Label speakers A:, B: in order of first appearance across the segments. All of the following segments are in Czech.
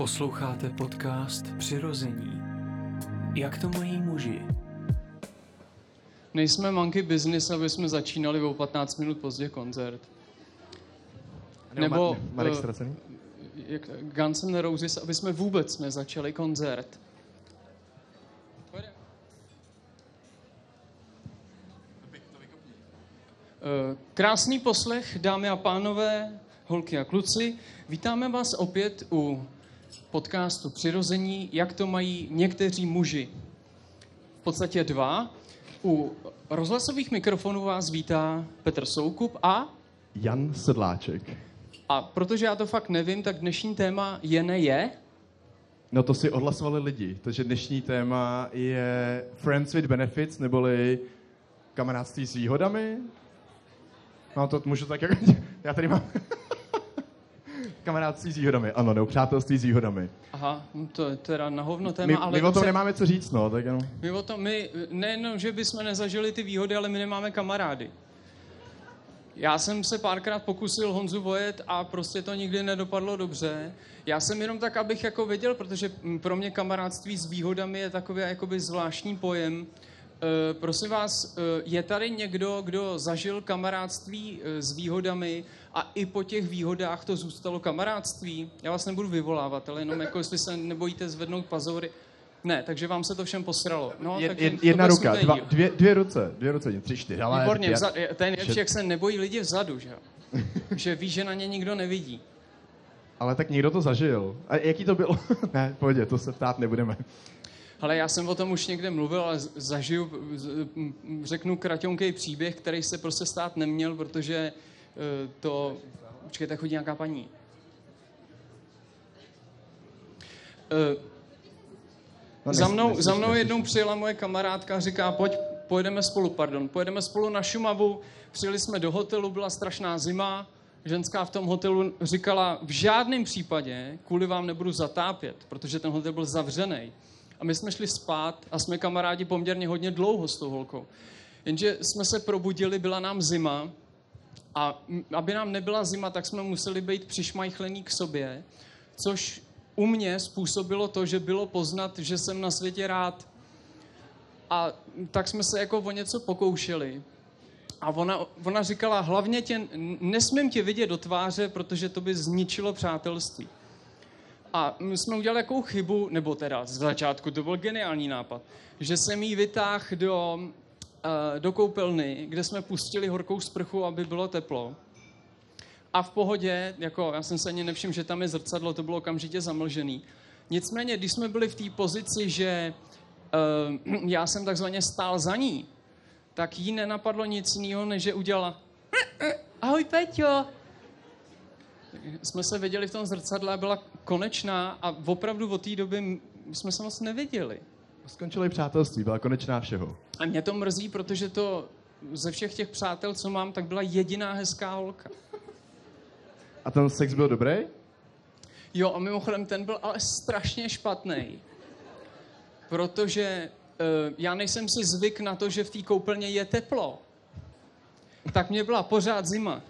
A: Posloucháte podcast Přirození. Jak to mají muži?
B: Nejsme monkey business, aby jsme začínali o 15 minut pozdě koncert. Nebo,
C: Marek
B: eh,
C: Ztracený?
B: Jak Guns N' Roses, aby jsme vůbec nezačali koncert. Eh, Krásný poslech, dámy a pánové, holky a kluci. Vítáme vás opět u podcastu Přirození, jak to mají někteří muži. V podstatě dva. U rozhlasových mikrofonů vás vítá Petr Soukup a
C: Jan Sedláček.
B: a protože já to fakt nevím, tak dnešní téma je ne je.
C: No to si odhlasovali lidi, takže dnešní téma je Friends with Benefits, neboli kamarádství s výhodami. No to můžu tak jako... Já tady mám... kamarádství s výhodami, ano, nebo přátelství s výhodami.
B: Aha, no to je teda na hovno téma,
C: My,
B: ale
C: my o tom
B: dobře.
C: nemáme co říct, no, tak jenom...
B: My o tom, my nejenom, že bychom nezažili ty výhody, ale my nemáme kamarády. Já jsem se párkrát pokusil Honzu vojet a prostě to nikdy nedopadlo dobře. Já jsem jenom tak, abych jako věděl, protože mm, pro mě kamarádství s výhodami je takový jakoby zvláštní pojem. E, prosím vás, e, je tady někdo, kdo zažil kamarádství e, s výhodami a i po těch výhodách to zůstalo kamarádství? Já vás nebudu vyvolávat, ale jenom jako jestli se nebojíte zvednout pazory. Ne, takže vám se to všem posralo. No,
C: Je,
B: takže
C: je, jedna ruka, dva, dvě, dvě ruce, dvě ruce, tři, čtyři, ale...
B: Výborně,
C: pět.
B: vzad, to je nejlepší, jak se nebojí lidi vzadu, že že ví, že na ně nikdo nevidí.
C: Ale tak někdo to zažil. A jaký to bylo? ne, pohodě, to se ptát nebudeme.
B: Ale já jsem o tom už někde mluvil, ale zažiju, řeknu kratonký příběh, který se prostě stát neměl, protože to... Počkejte, chodí nějaká paní. Eh,
C: No,
B: za mnou, za mnou jednou přijela moje kamarádka a říká, pojď, pojedeme spolu, pardon, pojedeme spolu na Šumavu. Přijeli jsme do hotelu, byla strašná zima. Ženská v tom hotelu říkala, v žádném případě kvůli vám nebudu zatápět, protože ten hotel byl zavřený. A my jsme šli spát a jsme kamarádi poměrně hodně dlouho s tou holkou. Jenže jsme se probudili, byla nám zima a aby nám nebyla zima, tak jsme museli být přišmajchlení k sobě, což u mě způsobilo to, že bylo poznat, že jsem na světě rád. A tak jsme se jako o něco pokoušeli. A ona, ona říkala, hlavně tě, nesmím tě vidět do tváře, protože to by zničilo přátelství. A my jsme udělali jakou chybu, nebo teda z začátku to byl geniální nápad, že jsem jí vytáhl do, do koupelny, kde jsme pustili horkou sprchu, aby bylo teplo. A v pohodě, jako já jsem se ani nevšiml, že tam je zrcadlo, to bylo okamžitě zamlžený. Nicméně, když jsme byli v té pozici, že uh, já jsem takzvaně stál za ní, tak jí nenapadlo nic jiného, než že udělala Ahoj Peťo! Jsme se viděli v tom zrcadle byla konečná a opravdu od té doby jsme se moc neviděli.
C: Skončilo i přátelství, byla konečná všeho.
B: A mě to mrzí, protože to ze všech těch přátel, co mám, tak byla jediná hezká holka.
C: A ten sex byl dobrý?
B: Jo, a mimochodem ten byl ale strašně špatný. Protože uh, já nejsem si zvyk na to, že v té koupelně je teplo. Tak mě byla pořád zima.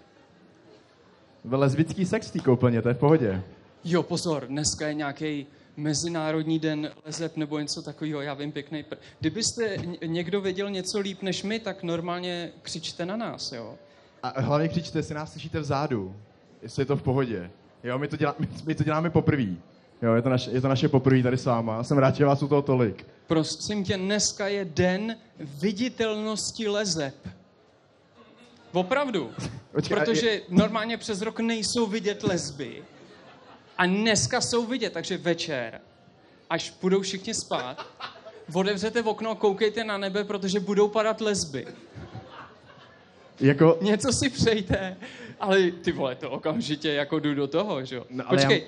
C: Byl lesbický sex v té koupelně, to je v pohodě.
B: Jo, pozor, dneska je nějaký Mezinárodní den lezeb nebo něco takového, já vím, pěkný. Pr- Kdybyste někdo věděl něco líp než my, tak normálně křičte na nás, jo.
C: A hlavně křičte, jestli nás slyšíte vzadu, jestli je to v pohodě. Jo, my to, dělá, my, my to děláme poprvé. Jo, je to, naše, je to naše poprvé tady s váma. Jsem rád, že vás u toho tolik.
B: Prosím tě, dneska je den viditelnosti lezeb. Opravdu.
C: Počkej,
B: Protože normálně přes rok nejsou vidět lesby. A dneska jsou vidět, takže večer, až budou všichni spát, otevřete okno, koukejte na nebe, protože budou padat lesby.
C: Jako,
B: Něco si přejte, ale ty vole, to okamžitě jako jdu do toho, že jo.
C: No,
B: Počkej,
C: já-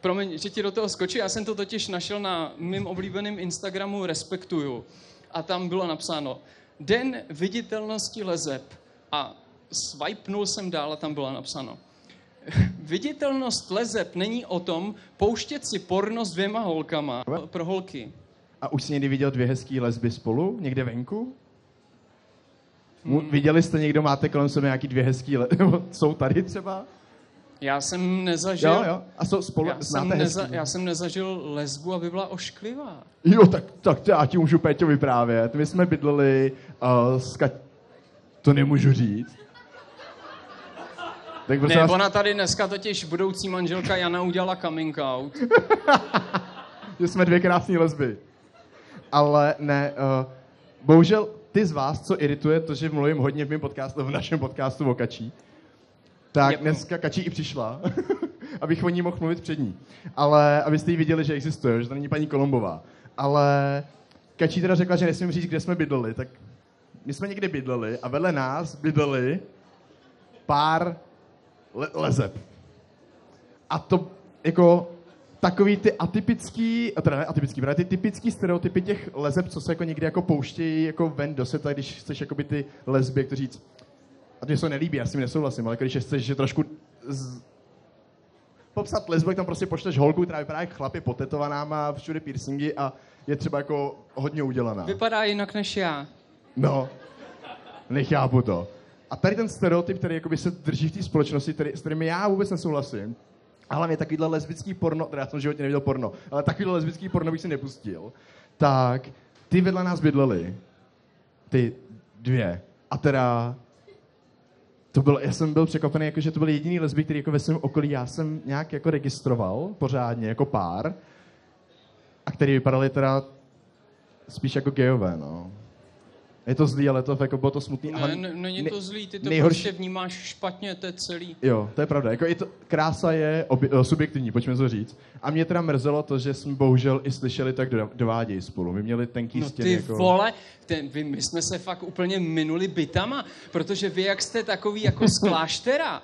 B: promiň, že ti do toho skočí, já jsem to totiž našel na mým oblíbeném Instagramu Respektuju a tam bylo napsáno Den viditelnosti lezeb a swipenul jsem dál a tam bylo napsáno Viditelnost lezeb není o tom pouštět si porno s dvěma holkama pro holky.
C: a už jsi někdy viděl dvě hezký lesby spolu? Někde venku?
B: Hmm.
C: Viděli jste někdo, máte kolem sebe nějaký dvě hezký le- nebo jsou tady třeba?
B: Já jsem nezažil...
C: Jo, jo. A jsou spolu,
B: Já jsem, neza,
C: hezký.
B: já jsem nezažil lesbu, aby byla ošklivá.
C: Jo, tak, tak já ti můžu Péťo vyprávět. My jsme bydleli uh, s Ka... To nemůžu říct. Tak
B: Ne,
C: vás...
B: ona tady dneska totiž budoucí manželka Jana udělala coming out.
C: že jsme dvě krásné lesby. Ale ne, uh, bohužel ty z vás, co irituje to, že mluvím hodně v mém podcastu, v našem podcastu o Kačí, tak dneska Kačí i přišla, abych o ní mohl mluvit před ní. Ale abyste jí viděli, že existuje, že to není paní Kolombová. Ale Kačí teda řekla, že nesmím říct, kde jsme bydleli, tak my jsme někde bydleli a vedle nás bydleli pár le- lezeb. A to jako takový ty atypický, teda ne atypický, právě ty typický stereotypy těch lezeb, co se jako někdy jako pouštějí jako ven do světa, když chceš jakoby ty lesby, jak to říct, a to mě se nelíbí, já s tím nesouhlasím, ale jako když chceš, že trošku z... popsat lesbu, tam prostě pošleš holku, která vypadá jak chlap, je potetovaná, má všude piercingy a je třeba jako hodně udělaná.
B: Vypadá jinak než já.
C: No, nechápu to. A tady ten stereotyp, který jakoby se drží v té společnosti, který, s kterými já vůbec nesouhlasím, a hlavně takovýhle lesbický porno, teda já jsem v životě neviděl porno, ale takovýhle lesbický porno bych si nepustil, tak ty vedle nás bydleli, ty dvě, a teda to bylo, já jsem byl překvapený, jako, že to byl jediný lesby, který jako ve svém okolí já jsem nějak jako registroval pořádně, jako pár, a který vypadali teda spíš jako gejové, no. Je to zlý, ale to jako bylo to smutný. ale
B: Ne, ne, není
C: ne-
B: to zlý, ty to
C: nejhorší-
B: prostě vnímáš špatně, to je celý.
C: Jo, to je pravda. Jako je to, krása je obě, eh, subjektivní, pojďme to říct. A mě teda mrzelo to, že jsme bohužel i slyšeli, tak do, dovádějí spolu. My měli tenký
B: No
C: stěny.
B: ty
C: jako...
B: vole, ten, vy, my jsme se fakt úplně minuli bytama, protože vy jak jste takový jako z kláštera,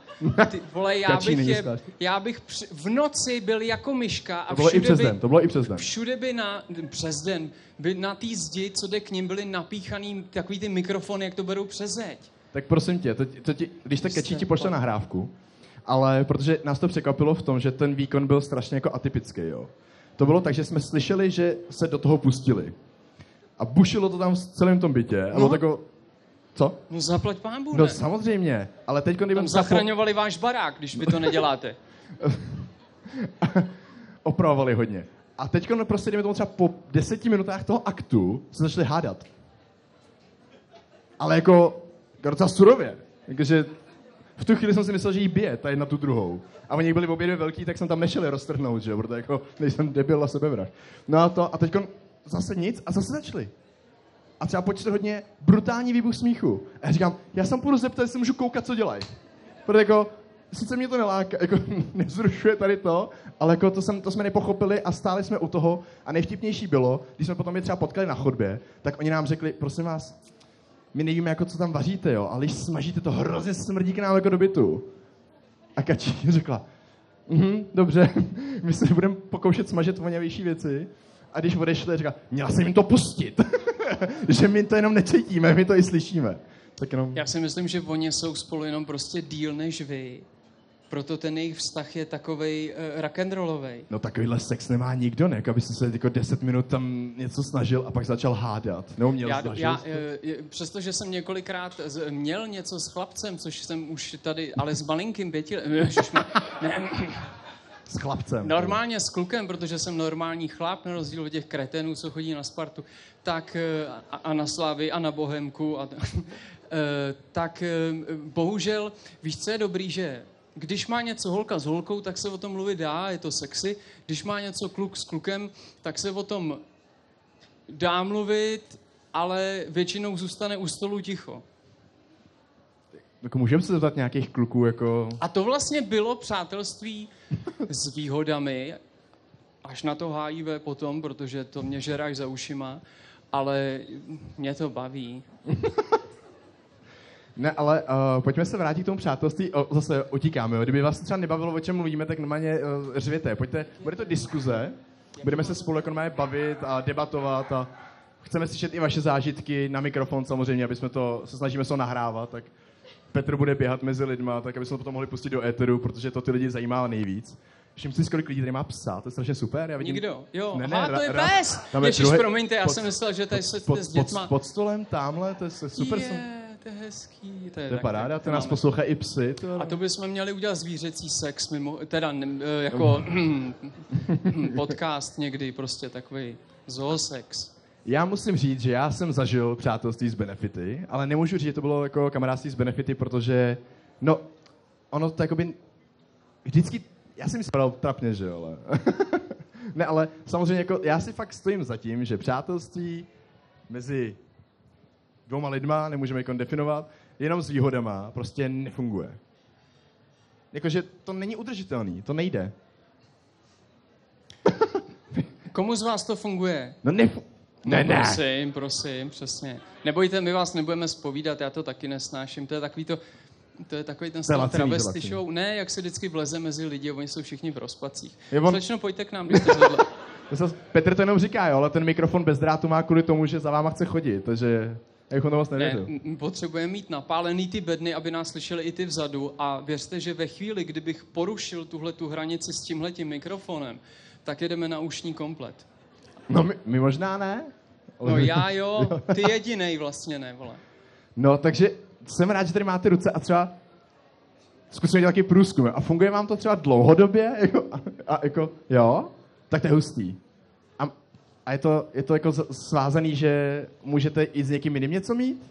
B: ty vole, já
C: Kačí
B: bych, je, já bych při, v noci byl jako myška a
C: To bylo i
B: všude
C: přes
B: by,
C: den, to bylo i přes den.
B: všude by na, přes den, by na té zdi, co jde k ním, byly napíchaný takový ty mikrofony, jak to berou přes zeď.
C: Tak prosím tě, to, to ti, když tak kečí ti pošle nahrávku, ale protože nás to překvapilo v tom, že ten výkon byl strašně jako atypický, jo. To bylo tak, že jsme slyšeli, že se do toho pustili. A bušilo to tam v celém tom bytě. A
B: No.
C: bylo to jako... Co?
B: No zaplať pámbu,
C: No
B: ne?
C: samozřejmě, ale teď, kdyby
B: Tam zachraňovali váš barák, když vy to neděláte.
C: opravovali hodně. A teď prostě jdeme tomu třeba po deseti minutách toho aktu se začali hádat. Ale jako, jako docela surově. Jakože v tu chvíli jsem si myslel, že jí bije, ta jedna tu druhou. A oni byli obě dvě velký, tak jsem tam nešel roztrhnout, že protože jako nejsem debil a sebevraž. No a to, a teď zase nic a zase začali. A třeba po hodně brutální výbuch smíchu. A já říkám, já jsem půjdu zeptat, jestli můžu koukat, co dělají. Protože jako, sice mě to neláká, jako nevzrušuje tady to, ale jako to, jsem, to jsme nepochopili a stáli jsme u toho. A nejvtipnější bylo, když jsme potom je třeba potkali na chodbě, tak oni nám řekli, prosím vás, my nevíme, jako co tam vaříte, jo, ale když smažíte, to hrozně smrdí k nám jako do bytu. A Kačí řekla, mhm, dobře, my se budeme pokoušet smažet voněvější věci. A když odešli, říká, měla jsem jim to pustit. že my to jenom necítíme, my to i slyšíme. Tak jenom...
B: Já si myslím, že oni jsou spolu jenom prostě díl než vy. Proto ten jejich vztah je takovej uh, rock'n'rollovej.
C: No takovýhle sex nemá nikdo, ne? Aby se jako 10 minut tam něco snažil a pak začal hádat. Nebo měl
B: Já,
C: snažil.
B: já, eh, je- přestože jsem několikrát z- měl něco s chlapcem, což jsem už tady, ale s malinkým pěti, ježišma, ne,
C: S chlapcem.
B: normálně s klukem, protože jsem normální chlap, na rozdíl od těch kretenů, co chodí na Spartu, tak eh, a, a na Slavy a na Bohemku, a, eh, tak eh, bohužel, víš, co je dobrý, že když má něco holka s holkou, tak se o tom mluvit dá, je to sexy. Když má něco kluk s klukem, tak se o tom dá mluvit, ale většinou zůstane u stolu ticho.
C: Jako můžeme se zeptat nějakých kluků, jako...
B: A to vlastně bylo přátelství s výhodami, až na to HIV potom, protože to mě žeráš za ušima, ale mě to baví.
C: Ne, ale uh, pojďme se vrátit k tomu přátelství. O, zase utíkáme, jo. Kdyby vás třeba nebavilo, o čem mluvíme, tak normálně uh, řvěte. Pojďte, bude to diskuze, budeme se spolu jako normálně bavit a debatovat a chceme slyšet i vaše zážitky na mikrofon samozřejmě, aby jsme to, se snažíme se nahrávat, tak Petr bude běhat mezi lidma, tak aby jsme to potom mohli pustit do éteru, protože to ty lidi zajímá nejvíc. Všim si, kolik lidí tady má psa, to je strašně super. Já vidím,
B: Nikdo? Jo,
C: Ne,
B: ne, aha, to je
C: ra- ra-
B: pes!
C: tam je
B: Ježiš,
C: druhý-
B: promiňte, já
C: pod-
B: jsem myslel, že tady se
C: pod,
B: s
C: pod,
B: dětma...
C: pod, stolem, tamhle, to je super.
B: Je, to je hezký. To je,
C: To je paráda, to nás
B: máme.
C: poslouchají i psy. To...
B: A to bychom měli udělat zvířecí sex, mimo, teda eh, jako podcast někdy, prostě takový zoosex.
C: Já musím říct, že já jsem zažil přátelství s benefity, ale nemůžu říct, že to bylo jako kamarádství s benefity, protože, no, ono to jakoby, vždycky, já jsem si trapně, že jo, ale, ne, ale samozřejmě jako, já si fakt stojím za tím, že přátelství mezi dvouma lidma, nemůžeme jako definovat, jenom s výhodama, prostě nefunguje. Jakože to není udržitelný, to nejde.
B: Komu z vás to funguje?
C: No nefu- ne,
B: no,
C: ne.
B: Prosím, prosím, přesně. Nebojte, my vás nebudeme spovídat, já to taky nesnáším. To je takový to, to je takový ten stav travesty show. Ne, jak se vždycky vleze mezi lidi oni jsou všichni v rozpacích.
C: Je on-
B: Slečno, pojďte k nám, když jste.
C: To se- Petr to jenom říká, jo, ale ten mikrofon bez drátu má kvůli tomu, že za váma chce chodit, takže to moc
B: Ne, potřebujeme mít napálený ty bedny, aby nás slyšeli i ty vzadu a věřte, že ve chvíli, kdybych porušil tuhle tu hranici s tímhletím mikrofonem, tak jedeme na ušní komplet.
C: No my, my možná ne.
B: No já jo, ty jedinej vlastně ne, vole.
C: No, takže jsem rád, že tady máte ruce a třeba zkusíme dělat taky průzkum. A funguje vám to třeba dlouhodobě? Jako, a, a jako, jo? Tak to je hustý. A, je, to, je to jako svázaný, že můžete i s někým jiným něco mít?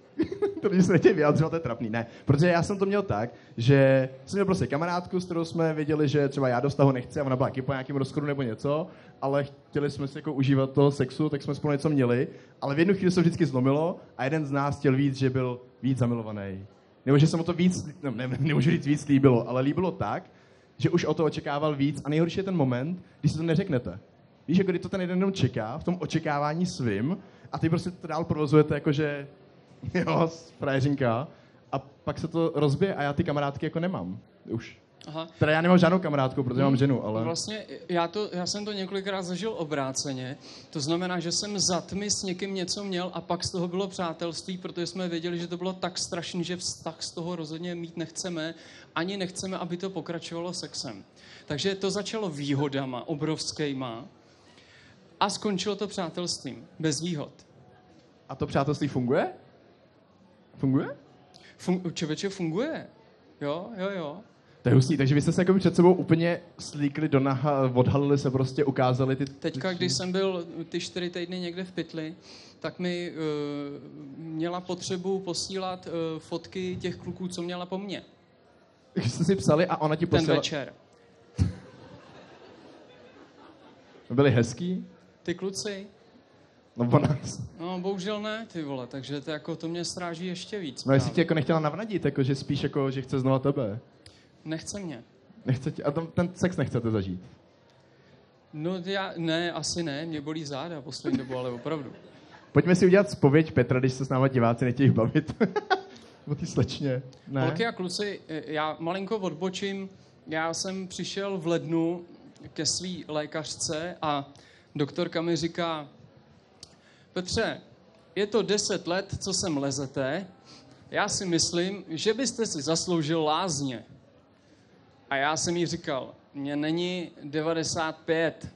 C: to když se nechtějí vyjadřovat, to je trapný. Ne, protože já jsem to měl tak, že jsem měl prostě kamarádku, s kterou jsme věděli, že třeba já do vztahu nechci a ona byla po nějakém rozchodu nebo něco, ale chtěli jsme si jako užívat toho sexu, tak jsme spolu něco měli, ale v jednu chvíli se vždycky zlomilo a jeden z nás chtěl víc, že byl víc zamilovaný. Nebo že se mu to víc, no, ne, nemůžu říct víc líbilo, ale líbilo tak, že už o to očekával víc a nejhorší je ten moment, když si to neřeknete. Víš, jako kdy to ten jeden jenom čeká, v tom očekávání svým, a ty prostě to dál provozujete jakože, jo, frajeřinka, a pak se to rozbije a já ty kamarádky jako nemám. Už.
B: Aha.
C: Teda já nemám žádnou kamarádku, protože mám ženu, ale...
B: Vlastně já, to, já jsem to několikrát zažil obráceně. To znamená, že jsem za tmy s někým něco měl a pak z toho bylo přátelství, protože jsme věděli, že to bylo tak strašný, že vztah z toho rozhodně mít nechceme, ani nechceme, aby to pokračovalo sexem. Takže to začalo výhodama obrovskýma a skončilo to přátelstvím, bez výhod.
C: A to přátelství funguje? Funguje?
B: Fun- člověče funguje. Jo, jo, jo.
C: To je hustý, takže vy jste se jako před sebou úplně slíkli do naha, odhalili se prostě, ukázali ty...
B: Teďka, když jsem byl ty čtyři týdny někde v pytli, tak mi uh, měla potřebu posílat uh, fotky těch kluků, co měla po mně.
C: Když jste si psali a ona ti
B: Ten
C: posílala...
B: večer.
C: Byli hezký?
B: Ty kluci?
C: No ona...
B: No, bohužel ne, ty vole, takže to, jako, to mě stráží ještě víc.
C: No jestli tě jako nechtěla navnadit, jako že spíš jako, že chce znova tebe.
B: Nechce mě.
C: Nechce tě, a tam, ten sex nechcete zažít.
B: No, já, ne, asi ne, mě bolí záda poslední dobu, ale opravdu.
C: Pojďme si udělat spověď Petra, když se s náma diváci nechtějí bavit. o ty slečně. Ne?
B: Holky a kluci, já malinko odbočím. Já jsem přišel v lednu ke své lékařce a doktorka mi říká, Petře, je to 10 let, co sem lezete. Já si myslím, že byste si zasloužil lázně. A já jsem jí říkal, mně není 95.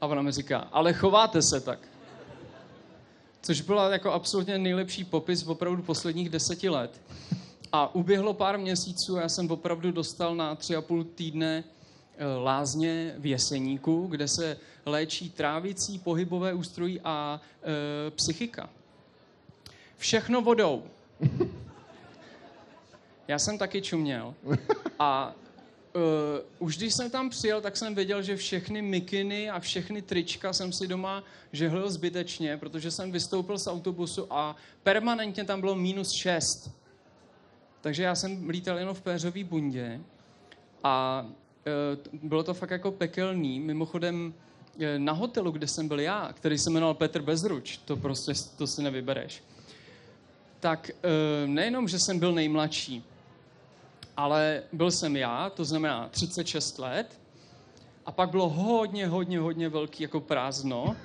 B: A ona mi říká, ale chováte se tak. Což byla jako absolutně nejlepší popis opravdu posledních deseti let. A uběhlo pár měsíců a já jsem opravdu dostal na tři a půl týdne lázně v Jeseníku, kde se léčí trávicí, pohybové ústrojí a e, psychika. Všechno vodou. Já jsem taky čuměl. A uh, už když jsem tam přijel, tak jsem věděl, že všechny mikiny a všechny trička jsem si doma žehlil zbytečně, protože jsem vystoupil z autobusu a permanentně tam bylo minus 6. Takže já jsem lítal jenom v péřový bundě a bylo to fakt jako pekelný. Mimochodem, eh, na hotelu, kde jsem byl já, který se jmenoval Petr Bezruč, to prostě to si nevybereš, tak eh, nejenom, že jsem byl nejmladší, ale byl jsem já, to znamená 36 let, a pak bylo hodně, hodně, hodně velký jako prázdno.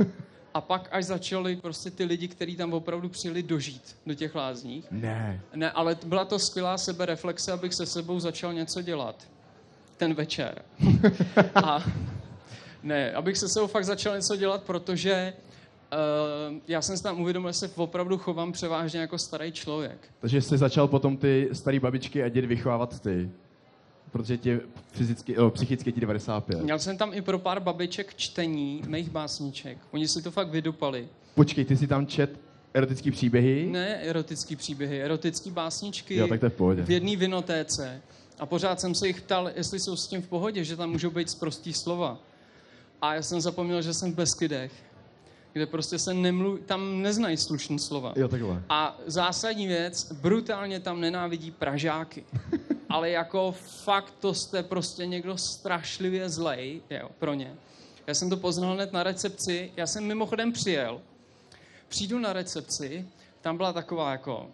B: A pak až začali prostě ty lidi, kteří tam opravdu přijeli dožít do těch lázních.
C: Ne.
B: Ne, ale byla to skvělá sebereflexe, abych se sebou začal něco dělat. Ten večer. A ne, abych se sebou fakt začal něco dělat, protože uh, já jsem si tam uvědomil, že se opravdu chovám převážně jako starý člověk.
C: Takže jsi začal potom ty staré babičky a dědy vychovávat ty. Protože tě fyzicky, o, psychicky ti 95.
B: Měl jsem tam i pro pár babiček čtení mých básniček. Oni si to fakt vydupali.
C: Počkej, ty si tam čet erotický příběhy?
B: Ne erotický příběhy, erotický básničky
C: Jo, tak to je v pohodě.
B: v jedné vinotéce. A pořád jsem se jich ptal, jestli jsou s tím v pohodě, že tam můžou být zprostý slova. A já jsem zapomněl, že jsem v Beskydech, kde prostě se nemluví, tam neznají slušný slova.
C: Jo, takhle.
B: A zásadní věc, brutálně tam nenávidí Pražáky. Ale jako fakt to jste prostě někdo strašlivě zlej, jo, pro ně. Já jsem to poznal hned na recepci, já jsem mimochodem přijel, přijdu na recepci, tam byla taková jako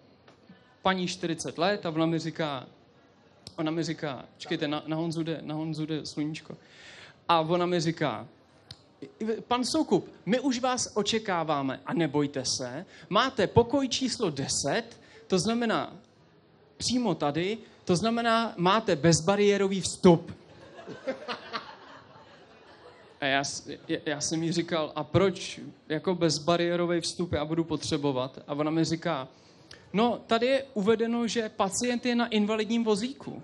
B: paní 40 let a ona mi říká, ona mi říká, čekejte, na, na Honzu jde, na Honzu jde sluníčko. A ona mi říká, pan Soukup, my už vás očekáváme a nebojte se, máte pokoj číslo 10, to znamená přímo tady, to znamená, máte bezbariérový vstup. A já, já jsem jí říkal, a proč jako bezbariérový vstup já budu potřebovat? A ona mi říká, no tady je uvedeno, že pacient je na invalidním vozíku.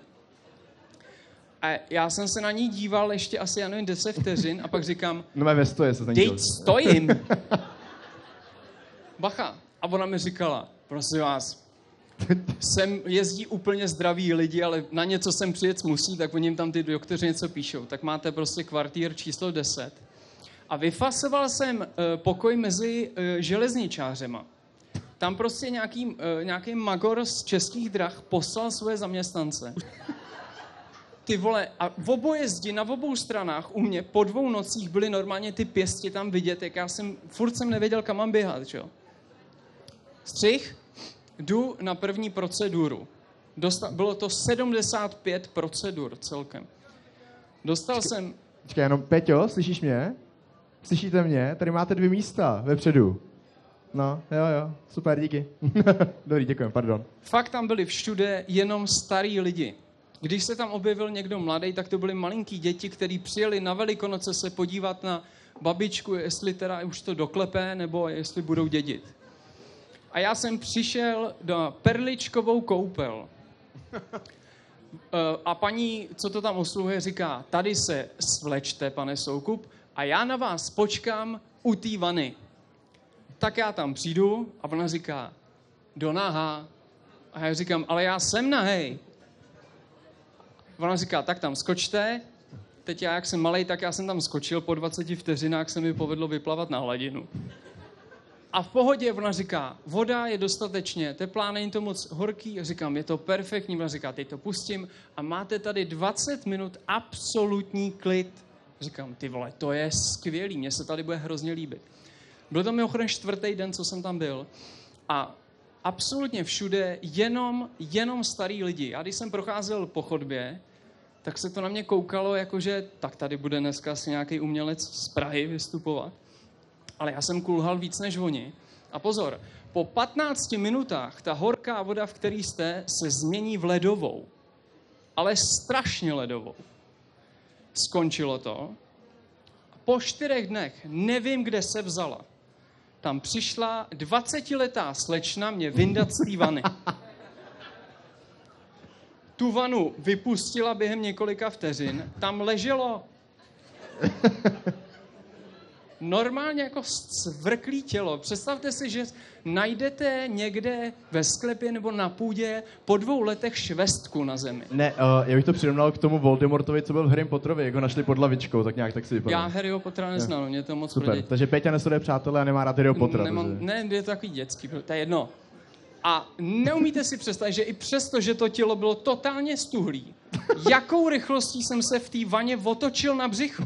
B: A já jsem se na ní díval ještě asi, já nevím, 10 vteřin a pak říkám,
C: No mé ve stoje se ten
B: teď stojím. Bacha. A ona mi říkala, prosím vás, sem jezdí úplně zdraví lidi, ale na něco sem přijet musí, tak oni jim tam ty doktoři něco píšou. Tak máte prostě kvartír číslo 10. A vyfasoval jsem uh, pokoj mezi uh, železničářema. Tam prostě nějaký, uh, nějaký magor z českých drah poslal svoje zaměstnance. Ty vole, a v oboje zdi na obou stranách u mě po dvou nocích byly normálně ty pěsti tam vidět, jak já jsem, furt jsem nevěděl, kam mám běhat, že jo. Střih, jdu na první proceduru. Dosta- bylo to 75 procedur celkem. Dostal jsem,
C: Počkej, jenom, Peťo, slyšíš mě? Slyšíte mě? Tady máte dvě místa vepředu. No, jo, jo, super, díky. Dobrý, děkujem, pardon.
B: fakt tam byli všude jenom starý lidi. Když se tam objevil někdo mladý, tak to byly malinký děti, kteří přijeli na Velikonoce se podívat na babičku, jestli teda už to doklepé, nebo jestli budou dědit. A já jsem přišel do Perličkovou koupel. Eh, A paní, co to tam osluhuje, říká, tady se svlečte, pane Soukup, a já na vás počkám u té vany. Tak já tam přijdu a ona říká, do nahá. A já říkám, ale já jsem nahej. Ona říká, tak tam skočte. Teď já, jak jsem malej, tak já jsem tam skočil, po 20 vteřinách se mi povedlo vyplavat na hladinu. A v pohodě ona říká, voda je dostatečně teplá, není to moc horký. A říkám, je to perfektní. Ona říká, teď to pustím a máte tady 20 minut absolutní klid. Říkám, ty vole, to je skvělý, mně se tady bude hrozně líbit. Byl to mimochodem čtvrtý den, co jsem tam byl. A absolutně všude jenom, jenom starý lidi. Já když jsem procházel po chodbě, tak se to na mě koukalo, jakože tak tady bude dneska asi nějaký umělec z Prahy vystupovat. Ale já jsem kulhal víc než oni. A pozor, po 15 minutách ta horká voda, v který jste, se změní v ledovou. Ale strašně ledovou. Skončilo to. Po čtyřech dnech nevím, kde se vzala. Tam přišla 20-letá slečna mě vyndat z té vany. Tu vanu vypustila během několika vteřin. Tam leželo normálně jako zvrklý tělo. Představte si, že najdete někde ve sklepě nebo na půdě po dvou letech švestku na zemi.
C: Ne, uh, já bych to přirovnal k tomu Voldemortovi, co byl v Harry Potterovi, jak ho našli pod lavičkou, tak nějak tak si vypadal.
B: Já Harryho Pottera neznal, mě to moc
C: Super, takže Peťa nesleduje přátelé a nemá rád Harryho Pottera.
B: Nemám,
C: takže-
B: ne, je to takový dětský, to je jedno. A neumíte si představit, že i přesto, že to tělo bylo totálně stuhlý, jakou rychlostí jsem se v té vaně otočil na břichu.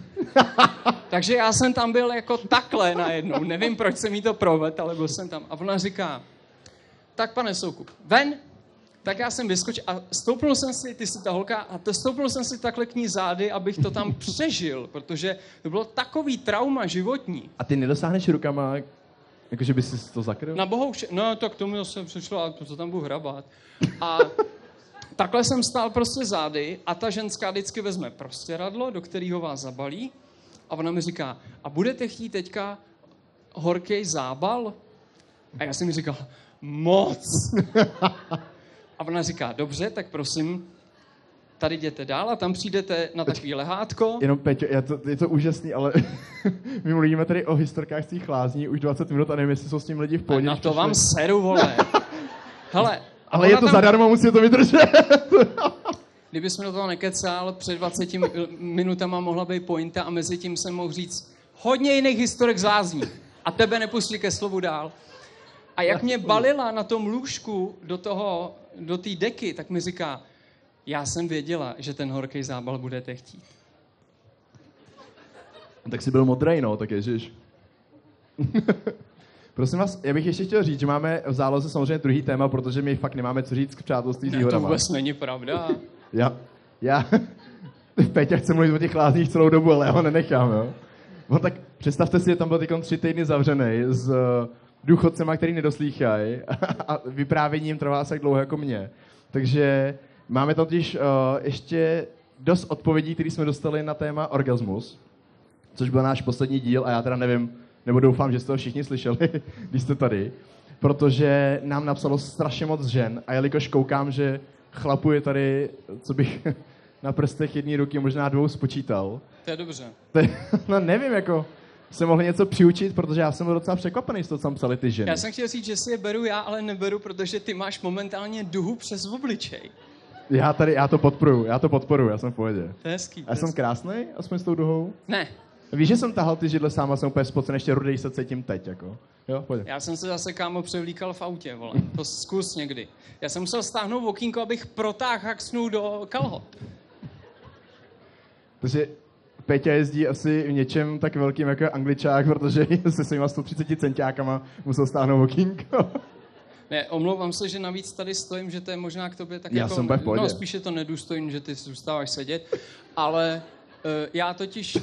B: Takže já jsem tam byl jako takhle najednou. Nevím, proč jsem jí to provedl, ale byl jsem tam. A ona říká, tak pane Soukup, ven, tak já jsem vyskočil a stoupnul jsem si, ty jsi ta holka, a to stoupnul jsem si takhle k ní zády, abych to tam přežil, protože to bylo takový trauma životní.
C: A ty nedosáhneš rukama, jakože by si to zakryl?
B: Na bohouše, no tak tomu jsem přišlo, a to tam budu hrabat. A takhle jsem stál prostě zády a ta ženská vždycky vezme prostě radlo, do kterého vás zabalí a ona mi říká, a budete chtít teďka horký zábal? A já jsem mi říkal, moc. A ona říká, dobře, tak prosím, tady jděte dál a tam přijdete na takový lehátko.
C: Jenom Peťo, je to, je to úžasný, ale my mluvíme tady o historkách z těch lázní už 20 minut a nevím, jestli jsou s tím lidi v
B: A
C: pohodě.
B: na to vám seru, vole. Hele,
C: Ale je to
B: tam-
C: zadarmo, musí to vydržet.
B: Kdybys mi do toho nekecal, před 20 mi- minutama mohla být pointa a mezi tím jsem mohl říct hodně jiných historek z lázní. A tebe nepustí ke slovu dál. A jak mě balila na tom lůžku do toho, do té deky, tak mi říká, já jsem věděla, že ten horký zábal budete chtít.
C: tak jsi byl modrej, no, tak ježiš. Prosím vás, já bych ještě chtěl říct, že máme v záloze samozřejmě druhý téma, protože my fakt nemáme co říct k přátelství s
B: Ne, to
C: výhodama.
B: vůbec není pravda.
C: Já, já, Peťa chce mluvit o těch lázních celou dobu, ale já ho nenechám, jo. No tak představte si, že tam byl teď tři týdny zavřený s eh, důchodcema, který nedoslýchají a vyprávěním trvá se tak dlouho jako mě. Takže máme totiž uh, ještě dost odpovědí, které jsme dostali na téma orgasmus, což byl náš poslední díl a já teda nevím, nebo doufám, že jste to všichni slyšeli, když jste tady, protože nám napsalo strašně moc žen a jelikož koukám, že chlapu je tady, co bych na prstech jedné ruky, možná dvou spočítal,
B: To je dobře.
C: to je, no nevím, jako se mohli něco přiučit, protože já jsem byl docela překvapený z toho, co tam psali ty ženy.
B: Já jsem chtěl říct, že si je beru já, ale neberu, protože ty máš momentálně duhu přes obličej.
C: Já tady, já to podporuju, já to podporuju, já jsem v pohodě.
B: To je hezký.
C: Já jsem krásný, aspoň s tou duhou.
B: Ne,
C: Víš, že jsem tahal ty židle sám a jsem úplně spocen, ještě rudej se cítím teď, jako. Jo, pojď.
B: Já jsem se zase kámo převlíkal v autě, vole. To zkus někdy. Já jsem musel stáhnout okýnko, abych protáhl haxnu do kalhot.
C: Takže Peťa jezdí asi v něčem tak velkým jako angličák, protože se svýma 130 centiákama musel stáhnout okýnko.
B: Ne, omlouvám se, že navíc tady stojím, že to je možná k tobě tak
C: Já
B: jako...
C: jsem pohodě.
B: no, spíš je to nedůstojný, že ty zůstáváš sedět, ale uh, já totiž, uh,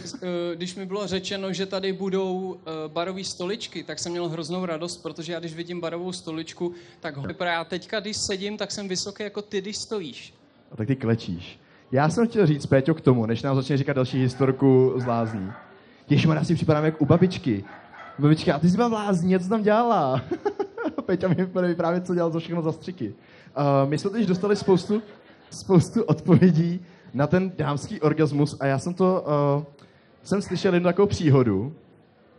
B: když mi bylo řečeno, že tady budou uh, barové stoličky, tak jsem měl hroznou radost, protože já když vidím barovou stoličku, tak ho vypadá. Já teďka, když sedím, tak jsem vysoký jako ty, když stojíš.
C: A tak ty klečíš. Já jsem chtěl říct, Péťo, k tomu, než nám začne říkat další historku z lázní. Ježišmarja, si připadám jak u babičky. Babička, a ty jsi byla v lázní, co tam dělala? Peťa mi bude vyprávět, co dělal za všechno za střiky. Uh, my jsme teď dostali spoustu, spoustu odpovědí na ten dámský orgasmus a já jsem to, uh, jsem slyšel jednu takovou příhodu.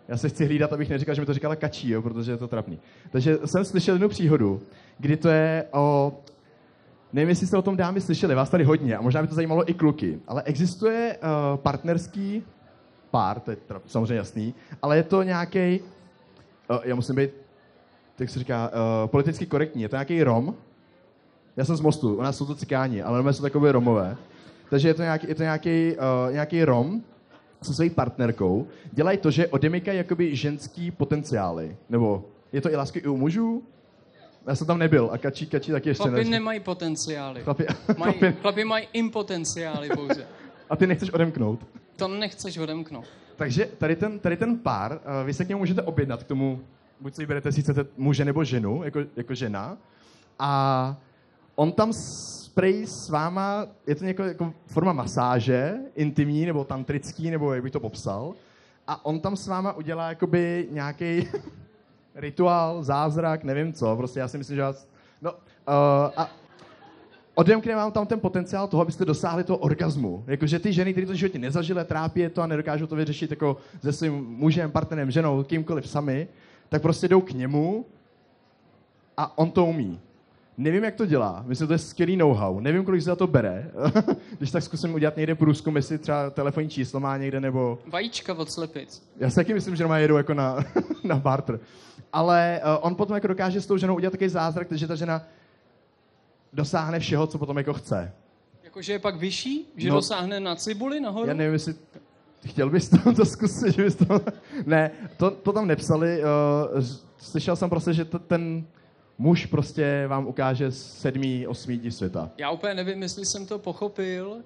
C: Já se chci hlídat, abych neříkal, že mi to říkala kačí, jo, protože je to trapný. Takže jsem slyšel jednu příhodu, kdy to je o Nevím, jestli jste o tom dámy slyšeli, vás tady hodně a možná by to zajímalo i kluky, ale existuje uh, partnerský pár, to je samozřejmě jasný, ale je to nějaký, uh, já musím být, jak se říká, uh, politicky korektní, je to nějaký Rom, já jsem z Mostu, u nás jsou to cikáni, ale normálně jsou takové Romové, takže je to nějaký, je to nějaký, uh, nějaký Rom se svojí partnerkou, dělají to, že odemykají jakoby ženský potenciály, nebo je to i lásky i u mužů? Já jsem tam nebyl a kačí, kačí taky ještě
B: Chlapi
C: ne.
B: nemají potenciály.
C: Chlapi,
B: Mají,
C: chlapi,
B: chlapi mají impotenciály pouze.
C: a ty nechceš odemknout.
B: To nechceš odemknout.
C: Takže tady ten, tady ten pár, uh, vy se k němu můžete objednat k tomu, buď si vyberete si chcete muže nebo ženu, jako, jako žena, a on tam sprej s váma, je to něko, jako forma masáže, intimní nebo tantrický, nebo jak bych to popsal, a on tam s váma udělá jakoby nějaký rituál, zázrak, nevím co, prostě já si myslím, že vás, no, uh, a odemkne vám tam ten potenciál toho, abyste dosáhli toho orgazmu. Jakože ty ženy, které to životě nezažily, trápí je to a nedokážou to vyřešit jako se svým mužem, partnerem, ženou, kýmkoliv sami, tak prostě jdou k němu a on to umí. Nevím, jak to dělá. Myslím, že to je skvělý know-how. Nevím, kolik se za to bere. Když tak zkusím udělat někde průzkum, jestli třeba telefonní číslo má někde, nebo...
B: Vajíčka od slepic.
C: Já si taky myslím, že doma jedou jako na, na barter. Ale uh, on potom jako dokáže s tou ženou udělat takový zázrak, že ta žena dosáhne všeho, co potom jako chce.
B: Jakože je pak vyšší? Že
C: no.
B: dosáhne na cibuli nahoru?
C: Já nevím, jestli chtěl bys to, to zkusit, že bys to... Ne, to, to tam nepsali. Uh, slyšel jsem prostě, že to, ten muž prostě vám ukáže sedmý, osmý dí světa.
B: Já úplně nevím, jestli jsem to pochopil.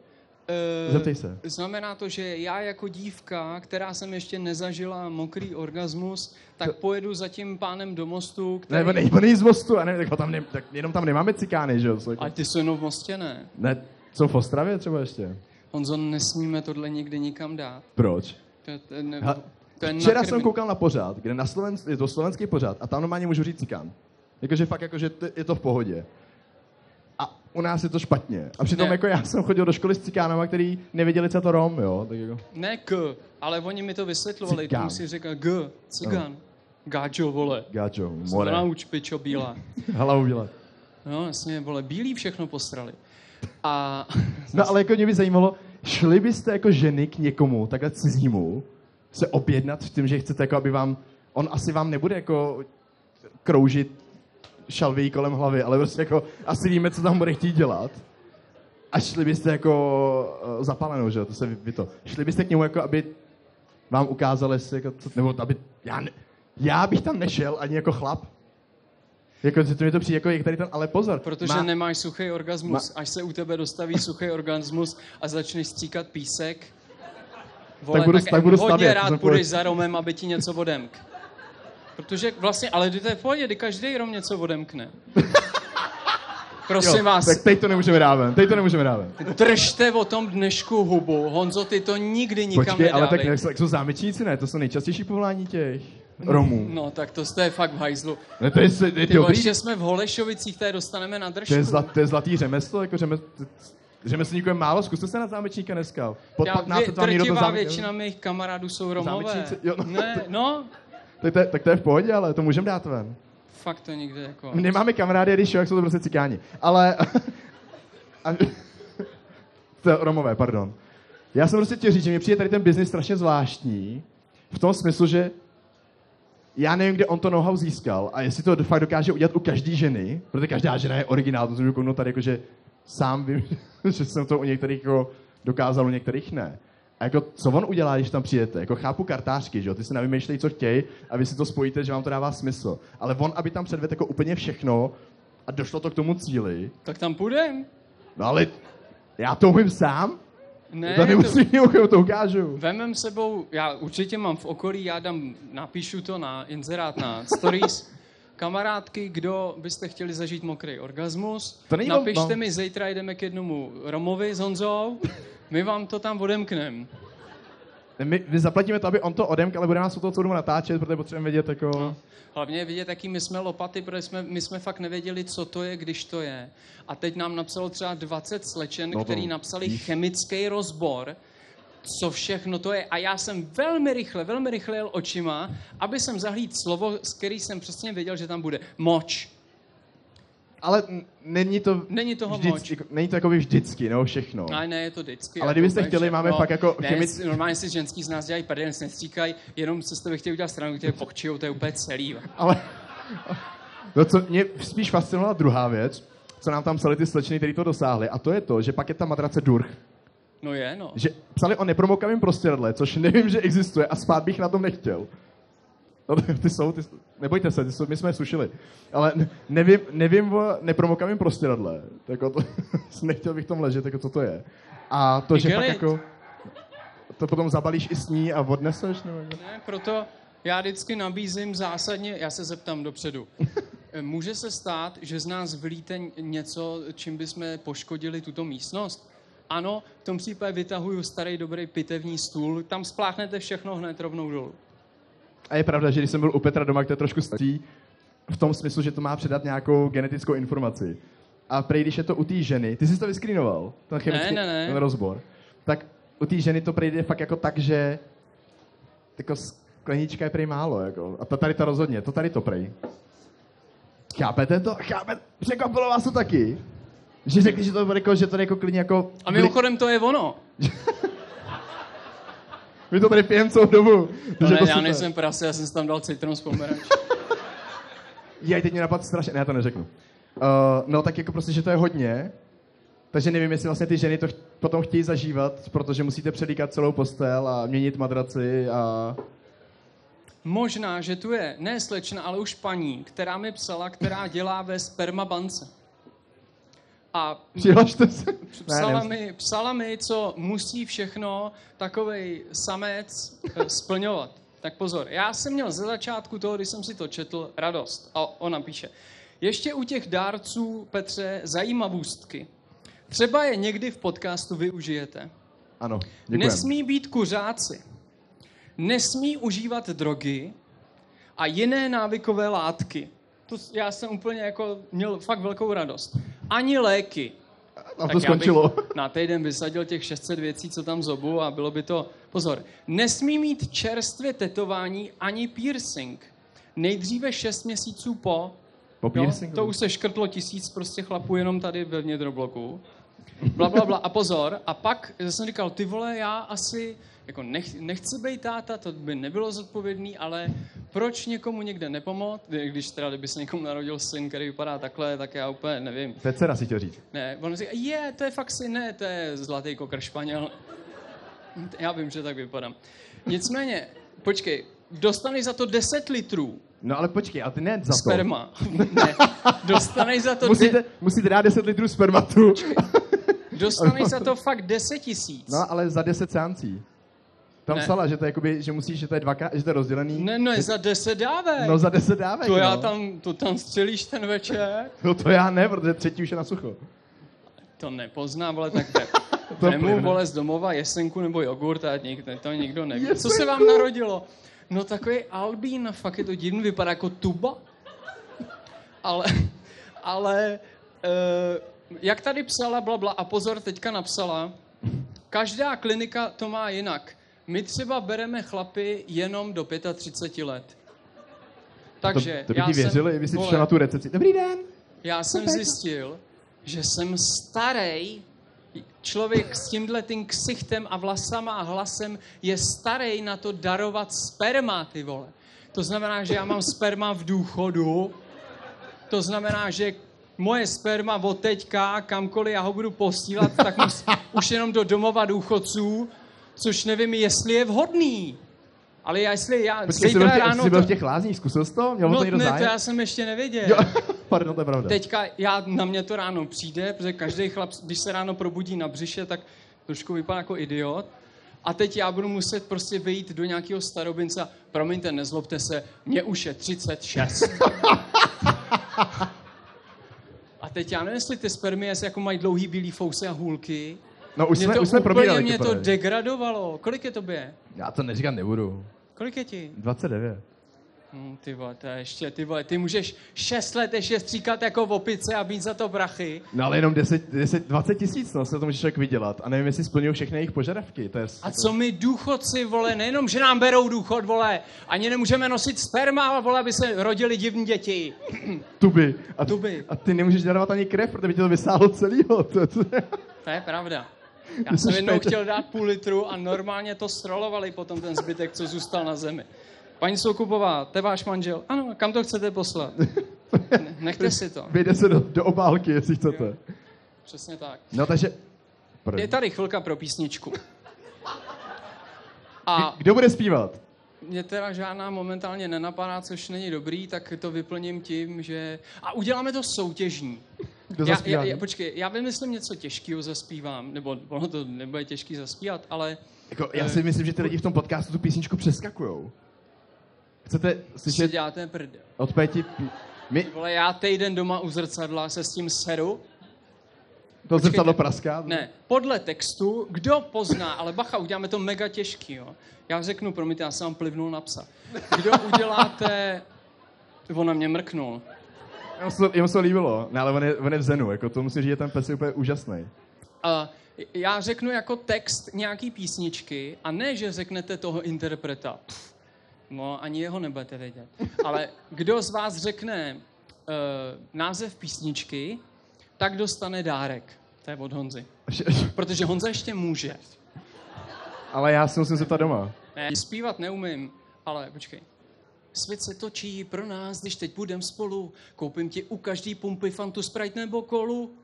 B: Eh,
C: Zeptej se.
B: Znamená to, že já jako dívka, která jsem ještě nezažila mokrý orgasmus, tak pojedu za tím pánem do mostu, který...
C: Ne, on není, z mostu, a ne, tak, ho tam ne, tak jenom tam nemáme cikány, že jo? jako-
B: A ty jsou jenom v mostě, ne?
C: Ne, jsou v Ostravě třeba ještě?
B: Honzo, nesmíme tohle nikdy nikam dát.
C: Proč?
B: To, to, ne,
C: Ha,
B: To je
C: Včera jsem koukal na pořád, kde na Slovensk, je to slovenský pořád a tam normálně můžu říct cikán. Jakože fakt, jakože t- je to v pohodě. A u nás je to špatně. A přitom
B: Ne.
C: jako já jsem chodil do školy s cikánama, který nevěděli, co to Rom, jo. Tak jako.
B: Ne k, ale oni mi to vysvětlovali.
C: Cigán.
B: Tomu si říká g, cigán. Gáčo, vole.
C: Gáčo,
B: to
C: more,
B: nauč, pičo, bílá.
C: hlavu dělat.
B: No, jasně, vole, bílí všechno postrali. A
C: No ale jako mě by zajímalo, šli byste jako ženy k někomu, takhle cizímu, se objednat v tím, že chcete jako, aby vám, on asi vám nebude jako kroužit šalví kolem hlavy, ale prostě jako asi víme, co tam bude chtít dělat. A šli byste jako uh, zapálenou, že to se vy, to. Šli byste k němu jako, aby vám ukázali, jako, co, nebo aby, já, ne, já bych tam nešel ani jako chlap. Jako, to mi to přijde jako jak tady ten, ale pozor.
B: protože
C: má-
B: nemáš suchý orgasmus, až se u tebe dostaví suchý orgasmus a začneš stříkat písek, vole,
C: Tak budu- tak budu
B: hodně
C: stavět,
B: rád půjdeš za Romem, aby ti něco odemk. Protože vlastně, ale to je v pohodě, kdy každý Rom něco odemkne. Prosím
C: Jo,
B: vás,
C: Tak teď to nemůžeme dávat, teď to nemůžeme dávat.
B: držte o tom dnešku hubu. Honzo, ty to nikdy nikam
C: Počkej, ale tak
B: nedávej.
C: jak jsou, jak jsou zámečníci, ne? To jsou nejčastější povolání těch Romů.
B: No, tak to, to je fakt v hajzlu.
C: Ne, to je, to je,
B: Ty
C: dobrý,
B: ještě jsme v Holešovicích, tady dostaneme na držku.
C: to je, zlat, to je zlatý řemeslo, jako řemeslo, řemeslníků je málo, zkuste se na zámečníka dneska. Pod
B: Já,
C: 15
B: vě,
C: někdo to
B: drtivá
C: zámeč...
B: většina mých kamarádů jsou Romové.
C: Zámečníci, jo, no.
B: Ne, no,
C: Tak to, je, tak to je v pohodě, ale to můžeme dát ven.
B: fakt to nikde jako...
C: My nemáme kamarády, když jo, jak jsou to prostě cikáni. Ale... A, to, Romové, pardon. Já jsem prostě chtěl říct, že mi přijde tady ten biznis strašně zvláštní, v tom smyslu, že já nevím, kde on to know-how získal a jestli to fakt dokáže udělat u každé ženy, protože každá žena je originál, to jsem kouknout tady jako, že sám vím, že jsem to u některých jako dokázal, u některých ne. A jako, co on udělá, když tam přijete? Jako chápu kartářky, že jo? Ty si navymýšlejí, co chtějí a vy si to spojíte, že vám to dává smysl. Ale on, aby tam předvedl jako úplně všechno a došlo to k tomu cíli,
B: Tak tam půjdem?
C: no ale já to umím sám,
B: Ne,
C: to nemusím, to... to ukážu.
B: Vemem sebou, já určitě mám v okolí, já dám, napíšu to na inzerát na stories. Kamarádky, kdo byste chtěli zažít mokrý orgasmus,
C: To
B: napište
C: no.
B: mi, zítra jdeme k jednomu Romovi s Honzou, my vám to tam odemknem.
C: My, my zaplatíme to, aby on to odemk, ale budeme nás u toho celou natáčet, protože potřebujeme vědět, jako...
B: Hlavně je vidět, jaký my jsme lopaty, protože jsme, my jsme fakt nevěděli, co to je, když to je. A teď nám napsalo třeba 20 slečen,
C: No
B: no který napsali
C: víš.
B: chemický rozbor, co všechno to je. A já jsem velmi rychle, velmi rychle jel očima, aby jsem zahlíd slovo, z který jsem přesně věděl, že tam bude. Moč.
C: Ale není to...
B: Není toho
C: vždycky,
B: moč.
C: jako, není to jako vždycky, nebo všechno.
B: Ale ne, je to vždycky.
C: Ale
B: jako
C: kdybyste chtěli,
B: všechno.
C: máme fakt jako
B: ne,
C: chemic-
B: Normálně si ženský z nás dělají prdel, se nestříkají, jenom se z tebe chtějí udělat stranu, kde pochčijou, to je úplně celý.
C: Ale... No co mě spíš fascinovala druhá věc, co nám tam psali ty slečny, který to dosáhli, a to je to, že pak je ta matrace durch.
B: No je, no.
C: Že psali o nepromokavém prostěradle, což nevím, že existuje a spát bych na tom nechtěl. No, ty jsou, ty, nebojte se, ty jsou, my jsme je sušili. Ale ne- nevím, nevím o nepromokavém prostěradle. Tak to, nechtěl bych tom ležet, jako co to je. A to, že pak jako... To potom zabalíš i s ní a odneseš? Nebo jako?
B: Ne, proto já vždycky nabízím zásadně, já se zeptám dopředu. Může se stát, že z nás vylíte něco, čím bychom poškodili tuto místnost? Ano, v tom případě vytahuju starý dobrý pitevní stůl, tam spláchnete všechno hned rovnou dolů.
C: A je pravda, že když jsem byl u Petra doma, to je trošku stý, v tom smyslu, že to má předat nějakou genetickou informaci. A prej, když je to u té ženy, ty jsi to vyskrýnoval, ten chemický
B: Ne, ne, ne.
C: ten rozbor, tak u té ženy to prejde fakt jako tak, že jako sklenička je prej málo, jako. A to tady to rozhodně, to tady to prej. Chápete to? Chápete? Překvapilo vás to taky? Že řekli, že to jako, že to jako klidně jako...
B: A mimochodem to je ono.
C: My to tady pijeme celou dobu.
B: No ne,
C: to
B: já
C: super.
B: nejsem prase, já jsem si tam dal citron z pomeranč.
C: Já teď mě napadl strašně, ne, já to neřeknu. Uh, no tak jako prostě, že to je hodně, takže nevím, jestli vlastně ty ženy to ch- potom chtějí zažívat, protože musíte předíkat celou postel a měnit madraci a...
B: Možná, že tu je ne slečna, ale už paní, která mi psala, která dělá ve spermabance. A
C: Přihlašte se.
B: Psala, mi, psala mi, co musí všechno takovej samec eh, splňovat. Tak pozor, já jsem měl ze začátku toho, když jsem si to četl, radost. A ona píše, ještě u těch dárců, Petře, zajímavostky. Třeba je někdy v podcastu využijete.
C: Ano, děkujem.
B: Nesmí být kuřáci. nesmí užívat drogy a jiné návykové látky. To já jsem úplně jako měl fakt velkou radost. Ani léky.
C: A
B: Tak
C: to
B: já
C: skončilo.
B: na týden vysadil těch 600 věcí, co tam zobu a bylo by to... Pozor, nesmí mít čerstvě tetování ani piercing. Nejdříve 6 měsíců po...
C: Po
B: Jo,
C: piercingu.
B: to už se škrtlo tisíc prostě chlapů jenom tady ve vnitřobloku. Bla, bla, bla. A pozor, a pak jsem říkal, ty vole, já asi jako nech, nechci být táta, to by nebylo zodpovědný, ale proč někomu někde nepomoct, když teda, kdyby se někomu narodil syn, který vypadá takhle, tak já úplně nevím.
C: To je dcera, si chtěl říct.
B: Ne, on říká, je, to je fakt syn, ne, to je zlatý kokr španěl. Já vím, že tak vypadám. Nicméně, počkej, dostaneš za to 10 litrů
C: No ale počkej, a ty ne za to.
B: sperma. ne, dostaneš za to, de,
C: Musíte, musíte dát 10 litrů spermatu.
B: dostaneš za to fakt 10 tisíc.
C: No ale za 10 seancí. Tam
B: Ne.
C: psala, že to je jakoby, že musíš, že to je dvakrát, že to je rozdělený.
B: Ne, ne, za 10 dávek.
C: No za 10 dávek,
B: to
C: no.
B: já tam, to tam střelíš ten večer.
C: No to já ne, protože třetí už je na sucho.
B: To nepoznám, ale tak
C: To
B: Vemu,
C: plyne.
B: vole, z domova jesenku nebo jogurt a nikdo, to nikdo neví. Co
C: Jesenku?
B: se vám narodilo? No takový albín, fakt je to divný, vypadá jako tuba. Ale, ale, uh, jak tady psala, bla, bla, a pozor, teďka napsala, každá klinika to má jinak. My třeba bereme chlapy jenom do 35 let. Takže
C: to, to by
B: já
C: ti
B: jsem-
C: věřili, kdyby si
B: vole,
C: přišel na tu recepci. Dobrý den.
B: já jsem zjistil, že jsem starý člověk s tímhle tím ksichtem a vlasama a hlasem je starý na to darovat sperma, ty vole. To znamená, že já mám sperma v důchodu, to znamená, že moje sperma od teďka, kamkoliv já ho budu posílat, tak už jenom do domova důchodců, což nevím, jestli je vhodný. Ale já, jestli já
C: Počkej, jsi byl,
B: zítra
C: v těch,
B: ráno...
C: jsi byl
B: to-
C: v těch lázních, zkusil jsi to? Měl
B: no
C: to někdo
B: ne, to
C: zájem?
B: já jsem ještě nevěděl.
C: Jo, pardon, to je pravda.
B: Teďka já, na mě to ráno přijde, protože každý chlap, když se ráno probudí na břiše, tak trošku vypadá jako idiot. A teď já budu muset prostě vyjít do nějakého starobince promiňte, nezlobte se, mě už je 36. A teď já nevím, jestli ty spermie jako mají dlouhý bílý fousy a hůlky.
C: No už
B: Mě
C: jsme,
B: to
C: už jsme probírali.
B: mě to degradovalo. Kolik je tobě?
C: Já to neříkat nebudu.
B: Kolik je ti?
C: 29.
B: Hm, ty vole, to je ještě, ty vole, ty můžeš 6 let ještě stříkat jako v opice a být za to brachy.
C: No ale jenom 10, 10 20 tisíc, no, se to může člověk vydělat. A nevím, jestli splňují všechny jejich požadavky. To je
B: A co my důchodci, vole, nejenom, že nám berou důchod, vole, ani nemůžeme nosit sperma, vole, aby se rodili divní děti.
C: Tuby. A,
B: Tuby.
C: A ty nemůžeš darovat ani krev, protože by tě to vysálo celýho. To, to,
B: To je pravda. Já jsem jednou
C: špejt.
B: chtěl dát půl litru a normálně to strolovali potom ten zbytek, co zůstal na zemi. Paní Soukupová, to je váš manžel? Ano, kam to chcete poslat? Ne- Nechte si to.
C: vyjde se do, do obálky, jestli chcete.
B: Přesně tak.
C: No takže...
B: Je tady chvilka pro písničku. A
C: Kdo bude zpívat?
B: mě teda žádná momentálně nenapadá, což není dobrý, tak to vyplním tím, že... A uděláme to soutěžní.
C: Kdo
B: Já, já, já, počkej, já vymyslím něco těžkého, zaspívám, nebo ono to nebude těžký zaspívat, ale
C: jako, já si myslím, že ty lidi v tom podcastu tu písničku přeskakujou. Chcete
B: si
C: slyšet
B: děláte prdel.
C: od Péti... pí- My
B: Vole, já týden doma u zrcadla se s tím seru.
C: to zrcadlo praská?
B: Ne, podle textu, kdo pozná, ale bacha, uděláme to mega těžký, jo. Já řeknu, promiňte, já jsem vám plivnul na psa. Kdo uděláte... On na mě mrknul.
C: Jemu se, jemu se to líbilo, ne, ale on je, on je v zenu, jako to musím říct, že ten pes je úplně úžasný.
B: A já řeknu jako text nějaký písničky a ne, že řeknete toho interpreta. Pff, no, ani jeho nebudete vědět. Ale kdo z vás řekne uh, název písničky, tak dostane dárek. To je od Honzy. Protože Honza ještě může.
C: ale já si musím zeptat doma.
B: Ne, zpívat neumím, ale počkej. Svět se točí pro nás, když teď budem spolu. Koupím ti u každý pumpy Fantu Sprite nebo kolu.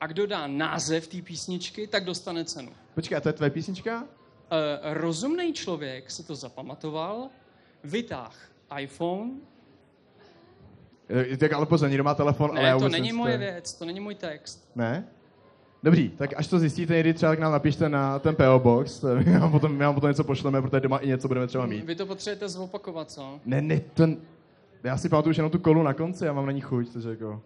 B: A kdo dá název té písničky, tak dostane cenu.
C: Počkej, a to je tvoje písnička?
B: Uh, rozumný člověk si to zapamatoval, vytáh iPhone.
C: Eh, Tak ale pozor, někdo má telefon, ale
B: Ne,
C: já
B: to není moje
C: je.
B: věc, to není můj text.
C: Ne? Dobrý, tak až to zjistíte někdy třeba, tak nám napište na ten PO Box, my vám potom, my vám potom něco pošleme, protože doma i něco budeme třeba mít.
B: Vy to potřebujete zopakovat, co?
C: Ne, ne, to... Já si pamatuju už jenom tu kolu na konci, já mám na ní chuť, takže jako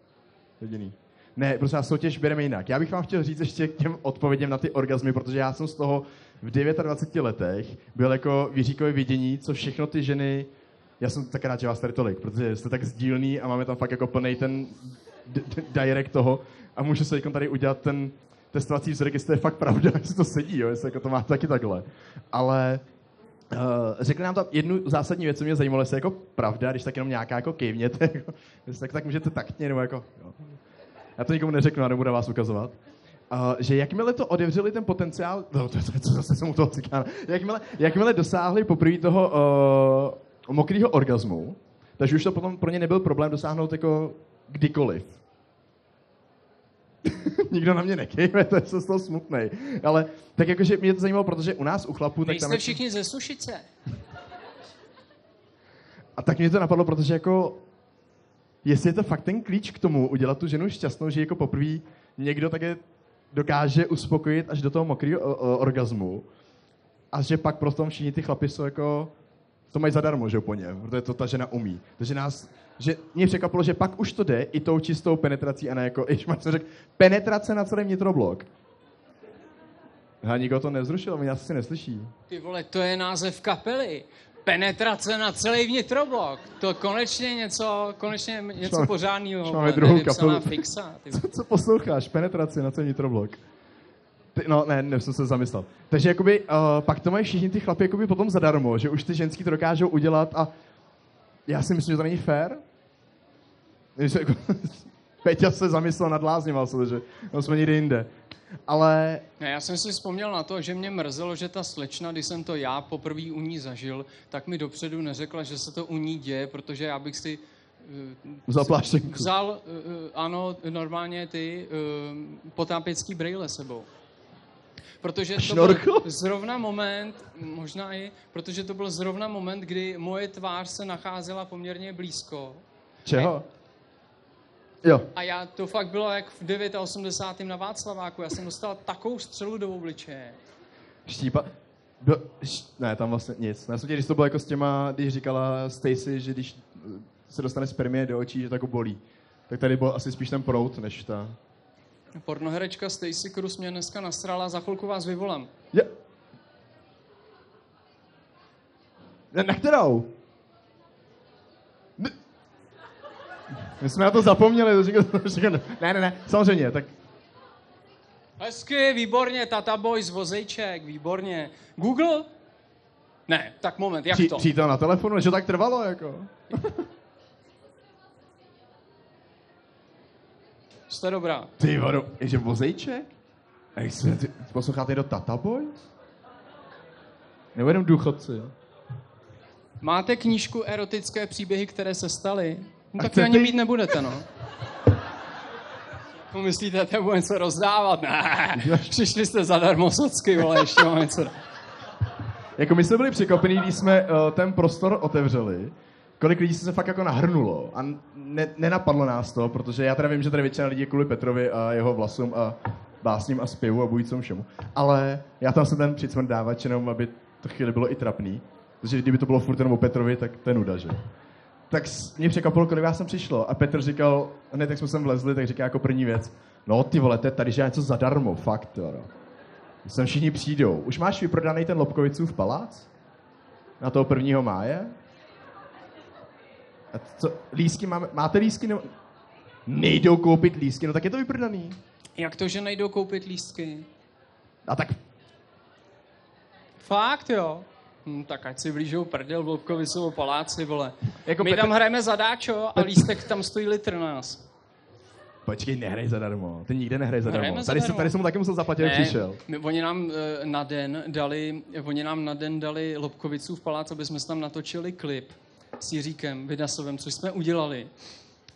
C: jediný. Ne, prostě já soutěž bereme jinak. Já bych vám chtěl říct ještě k těm odpověděm na ty orgazmy, protože já jsem z toho v 29 letech byl jako Jiříkové vidění, co všechno ty ženy, já jsem tak rád, že vás tady tolik, protože jste tak sdílný a máme tam fakt jako plný ten direct toho a můžu se tady udělat ten testovací vzorek, jestli to je fakt pravda, jestli to sedí, jo, jestli jako to má taky takhle. Ale Uh, řekli nám tam jednu zásadní věc, co mě zajímalo, jestli je jako pravda, když tak jenom nějaká jako kejvněte, jako, tak, tak můžete taktně, nebo jako, jo. Já to nikomu neřeknu a nebudu vás ukazovat. Uh, že jakmile to odevřeli ten potenciál, no to, to, to zase jsem u toho cikána, jakmile, jakmile dosáhli poprvé toho uh, mokrého orgazmu, takže už to potom pro ně nebyl problém dosáhnout jako kdykoliv. Nikdo na mě nekejve, to je z toho smutný. Ale tak jakože mě to zajímalo, protože u nás u chlapů... Tak tam
B: všichni ze Sušice.
C: A tak mě to napadlo, protože jako jestli je to fakt ten klíč k tomu udělat tu ženu šťastnou, že jako poprvé někdo také dokáže uspokojit až do toho mokrého orgazmu a že pak prostě všichni ty chlapi jsou jako to mají zadarmo, že po něm, protože to ta žena umí. Takže nás, že mě překvapilo, že pak už to jde i tou čistou penetrací a ne jako, když jsem řekl, penetrace na celý vnitroblok. A nikdo to nezrušil, mě asi neslyší.
B: Ty vole, to je název kapely. Penetrace na celý vnitroblok. To konečně něco, konečně něco
C: máme-
B: pořádného.
C: máme druhou kapelu.
B: fixa. Ty
C: Co, co posloucháš? Penetraci na celý vnitroblok. Ty, no, ne, ne, jsem se zamyslel. Takže jakoby, uh, pak to mají všichni ty chlapi jakoby potom zadarmo, že už ty ženský to dokážou udělat a já si myslím, že to není fér. Když se jako, Peťa se zamyslel nad lázněma, že no, jsme někde jinde. Ale
B: Ne, já jsem si vzpomněl na to, že mě mrzelo, že ta slečna, když jsem to já poprvé u ní zažil, tak mi dopředu neřekla, že se to u ní děje, protože já bych si eh,
C: Vzal pláštěnku.
B: Vzal, eh, ano, normálně ty eh, potápěcký brejle sebou. Protože to byl zrovna moment, možná i, protože to byl zrovna moment, kdy moje tvář se nacházela poměrně blízko.
C: čeho? Jo,
B: A já, to fakt bylo jak v 89. na Václaváku. Já jsem dostal takovou střelu do obličeje.
C: štípa. Byl, š, ne, tam vlastně nic. Já jsem tě, když to bylo jako s těma, když říkala Stacy, že když se dostane spermie do očí, že to jako bolí. Tak tady byl asi spíš ten prout, než ta...
B: Pornoherečka Stacy Cruz mě dneska nasrala, za chvilku vás vyvolám.
C: Je. Na kterou? My jsme na to zapomněli, to říkal, to říkal, ne, ne, ne, samozřejmě, tak
B: Hezky, výborně, Tata Boys, vozejček, výborně. Google? Ne, tak moment, jak
C: při,
B: to?
C: přítel na telefonu, že tak trvalo, jako.
B: Jste dobrá.
C: Ty vado, že vozejček? A jak jsme, ty, posloucháte do Tata Boys? Nebo jenom důchodci, jo?
B: Máte knížku erotické příběhy, které se staly? No, tak
C: chcete
B: ani mít nebudete, no. To myslíte, že bude něco rozdávat? Ne, přišli jste zadarmo socky, vole, ještě máme co.
C: Jako my jsme byli překvapení, když jsme uh, ten prostor otevřeli, kolik lidí se fakt jako nahrnulo a ne, nenapadlo nás to, protože já teda vím, že tady většina lidí je kvůli Petrovi a jeho vlasům a básním a zpěvu a bujícům všemu. Ale já tam jsem ten přicmrt dávat, jenom aby to chvíli bylo i trapný. Protože kdyby to bylo furt jenom o Petrovi, tak to je nuda, že? Tak mě překvapilo, kolik vás sem přišlo. A Petr říkal, hned jak jsme sem vlezli, tak říká jako první věc, no ty vole, to je tady, že je něco zadarmo, fakt, jo. no. Sem všichni přijdou. Už máš vyprodaný ten Lobkovicův palác? Na toho prvního máje? A co, lísky máme, máte lísky? No, nejdou koupit lísky, no tak je to vyprodaný.
B: Jak to, že nejdou koupit lístky?
C: A tak
B: Fakt, jo? Hm, tak ať si blížou prdel v Lobkovicovou paláci, vole.
C: Jako
B: My
C: Petr-
B: tam hrajeme zadáčo a lístek tam stojí litr na nás.
C: počkej, nehraj zadarmo. Ty nikde nehraj zadarmo.
B: Hrajeme
C: Tady, jsem,
B: zadarmo.
C: tady jsem mu taky musel zaplatit, jak přišel.
B: my, oni nám eh, na den dali, oni nám na den dali Lobkovicův palác, aby jsme tam natočili klip s Jiříkem Vydasovem, což jsme udělali.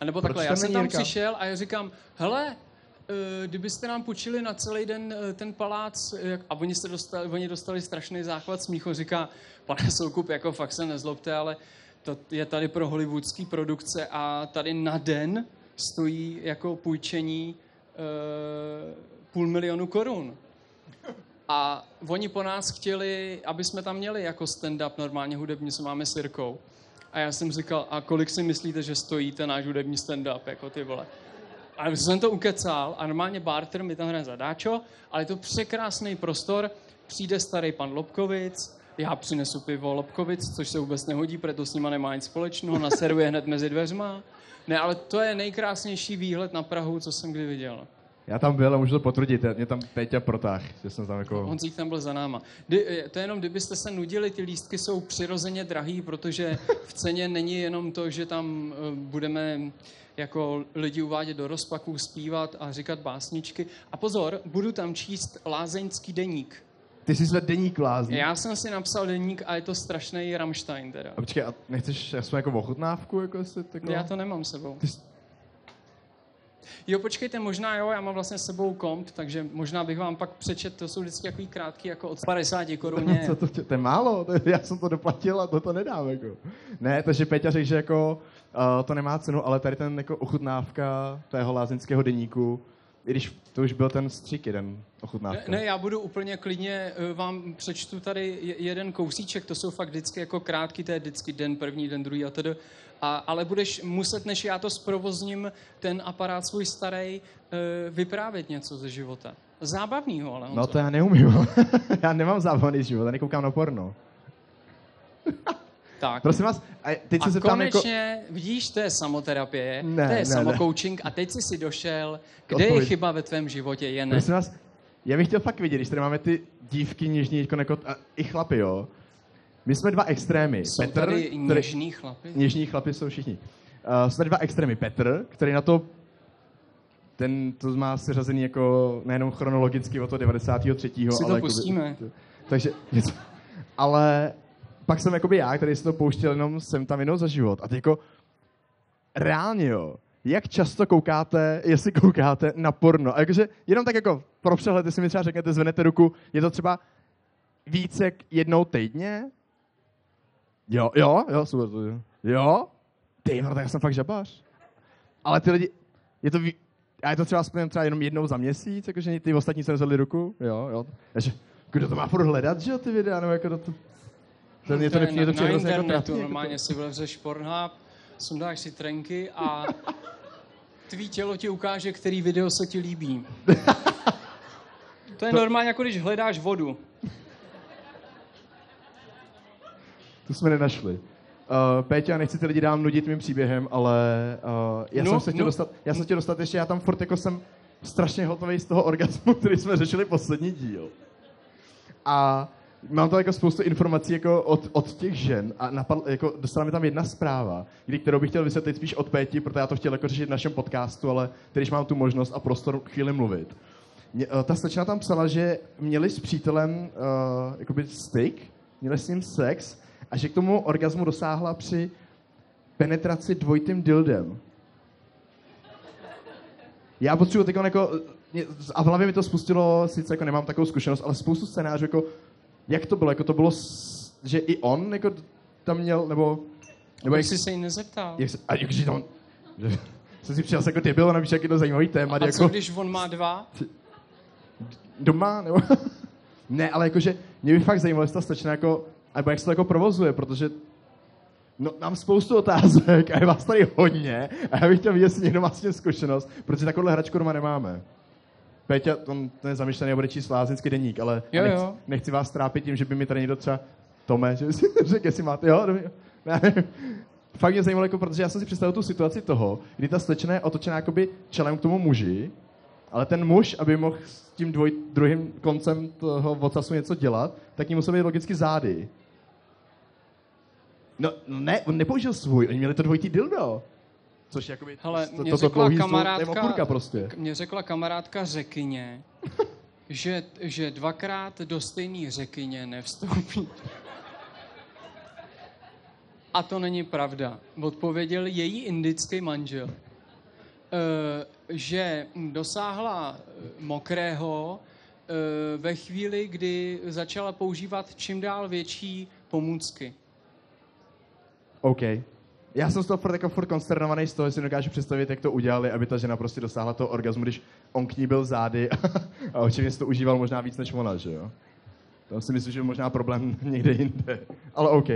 B: A nebo
C: Proč
B: takhle, já
C: tam
B: jsem tam
C: Jirka?
B: přišel a já říkám, hele, kdybyste nám půjčili na celý den eh, ten palác, eh, jak- a oni, se dostali, oni dostali strašný záchvat smíchu, říká, pane Soukup, jako fakt se nezlobte, ale to je tady pro hollywoodský produkce a tady na den stojí jako půjčení eh, půl milionu korun. A oni po nás chtěli, aby jsme tam měli jako stand-up normálně hudební, co máme s Jirkou. A já jsem říkal, a kolik si myslíte, že stojí ten náš hudební stand-up, jako ty vole. A jsem to ukecal a normálně barter mi tam hraje zadáčo, ale je to překrásný prostor, přijde starý pan Lobkovic, já přinesu pivo Lobkovic, což se vůbec nehodí, protože to s nima nemá nic společného, naservuje hned mezi dveřma. Ne, ale to je nejkrásnější výhled na Prahu, co jsem kdy viděl.
C: Já tam byl a můžu to potvrdit, mě tam Péťa protáh, že jsem tam jako...
B: Honzík tam byl za náma. Kdy, to je jenom, kdybyste se nudili, ty lístky jsou přirozeně drahý, protože v ceně není jenom to, že tam eh, budeme jako lidi uvádět do rozpaků, zpívat a říkat básničky. A pozor, budu tam číst lázeňský deník.
C: Ty jsi své deník lázní.
B: Já jsem si napsal deník a je to strašný Rammstein teda.
C: A počkej, a nechceš aspoň jako ochutnávku? Jako jestli takhle?
B: Já to nemám sebou.
C: Ty jsi...
B: Jo, počkejte, možná jo, já mám vlastně s sebou komp, takže možná bych vám pak přečet, to jsou vždycky takový krátký, jako od 50 koruně.
C: Co to, to je málo, to, já jsem to doplatil a to to nedám. Jako. Ne, takže Peťa řekl, že jako, uh, to nemá cenu, ale tady ten jako ochutnávka tého lázeňského deníku, i když to už byl ten střík jeden ochutnávka.
B: Ne, ne, já budu úplně klidně, eh, vám přečtu tady jeden kousíček, to jsou fakt vždycky jako krátký, to je vždycky den první, den druhý a tedy. A, ale budeš muset, než já to zprovozním, ten aparát svůj starý, eh, vyprávět něco ze života. Zábavnýho, ale
C: No to já neumím. já nemám zábavný život, já nekoukám na porno.
B: Tak.
C: Prosím vás, a teď se
B: a
C: zeptám
B: konečně,
C: jako...
B: vidíš, to je samoterapie,
C: Ne,
B: to je
C: ne,
B: samokoučing a teď jsi si došel, kde je
C: Odpověď.
B: chyba ve tvém životě, je ne.
C: Prosím vás, já bych chtěl fakt vidět, když tady máme ty dívky, něžní, jako, jako, a i chlapy, jo. My jsme dva extrémy.
B: Jsou
C: Petr,
B: tady něžný chlapy?
C: Něžní chlapi jsou všichni. Uh, jsme dva extrémy. Petr, který na to ten to má seřazený jako nejenom chronologicky od toho 93.
B: Si to
C: ale jakoby-
B: pustíme.
C: takže, něco. ale pak jsem jakoby já, který si to pouštěl jenom sem tam jenom za život. A teď jako reálně jo, jak často koukáte, jestli koukáte na porno. A jakože jenom tak jako pro přehled, jestli mi třeba řeknete, zvenete ruku, je to třeba více jak jednou týdně? Jo, jo, jo, super. to Jo, jo? Ty, no, tak já jsem fakt žabář. Ale ty lidi, je to, a je to třeba aspoň třeba jenom jednou za měsíc, jakože ty ostatní se nezvedli ruku? Jo, jo. Takže, kdo to má furt hledat, že jo, ty videa, nebo jako to... To, mě to,
B: je
C: nepřijde, to
B: na,
C: přijde
B: na
C: hrozně jako
B: internetu,
C: trapný, jako
B: normálně
C: to-
B: si vlezeš Pornhub, sundáš si trenky a tvý tělo ti ukáže, který video se ti líbí. To je normálně jako když hledáš vodu.
C: To jsme nenašli. Uh, Péťa, nechci ty lidi dám nudit mým příběhem, ale uh, já,
B: No,
C: jsem se chtěl
B: no.
C: dostat, já jsem chtěl dostat ještě, já tam furt jako jsem strašně hotový z toho orgasmu, který jsme řešili poslední díl. A mám tam jako spoustu informací jako od, od těch žen a napadl, jako dostala mi tam jedna zpráva, kdy, kterou bych chtěl vysvětlit spíš od Péti, protože já to chtěl jako řešit v našem podcastu, ale když mám tu možnost a prostor chvíli mluvit. Mě, eh, ta slečna tam psala, že měli s přítelem uh, jakoby styk, měli s ním sex a že k tomu orgasmu dosáhla při penetraci dvojitým dildem. Já potřebuji jako, mě- a v hlavě mi to spustilo, sice jako nemám takovou zkušenost, ale spoustu scénářů, jako, jak to bylo, jako to bylo, že i on jako tam měl, nebo, nebo
B: Jak jsi se jí nezeptal?
C: jak se, a jakže tam, že, jsem si přijel jako debil, navíc jak je to zajímavý téma,
B: A
C: jako,
B: co když on má dva?
C: doma, nebo... ne, ale jakože mě by fakt zajímalo, jestli ta slečna jako, nebo jak se to jako provozuje, protože no, mám spoustu otázek a je vás tady hodně a já bych chtěl vidět, jestli někdo má s tím zkušenost, protože takovouhle hračku doma nemáme. Péťa, on, ten a bude číst lázeňský deník, ale
B: Jo,
C: nechci,
B: jo.
C: nechci, vás trápit tím, že by mi tady někdo třeba Tome, že si řekl, jestli máte, jo, dobrý, Fakt mě zajímalo, jako, protože já jsem si představil tu situaci toho, kdy ta slečna je otočená jakoby čelem k tomu muži, ale ten muž, aby mohl s tím dvoj, druhým koncem toho ocasu něco dělat, tak ním musel být logicky zády. No, no ne, on nepoužil svůj, oni měli to dvojitý dildo. Což jakoby
B: Hele,
C: to,
B: mě
C: toto
B: řekla kamarádka,
C: kurka prostě.
B: Mě řekla kamarádka řekyně, že, že dvakrát do stejné řekyně nevstoupí. A to není pravda. Odpověděl její indický manžel, Eh, že dosáhla eh, mokrého eh, ve chvíli, kdy začala používat čím dál větší pomůcky.
C: OK. Já jsem z toho furt, jako furt konsternovaný z toho, že si dokážu představit, jak to udělali, aby ta žena prostě dosáhla toho orgasmu, když on k ní byl zády a očividně si to užíval možná víc než ona, že jo? To si myslím, že je možná problém někde jinde. Ale OK.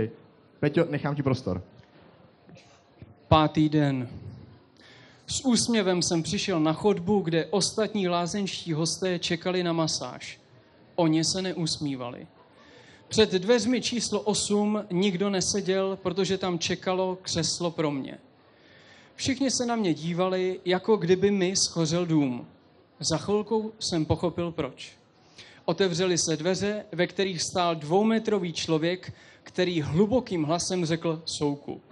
C: Peťo, nechám ti prostor.
B: Pátý den. S úsměvem jsem přišel na chodbu, kde ostatní lázeňští hosté čekali na masáž. Oni se neusmívali. Před dveřmi číslo 8 nikdo neseděl, protože tam čekalo křeslo pro mě. Všichni se na mě dívali, jako kdyby mi schořel dům. Za chvilku jsem pochopil proč. Otevřely se dveře, ve kterých stál dvoumetrový člověk, který hlubokým hlasem řekl soukup.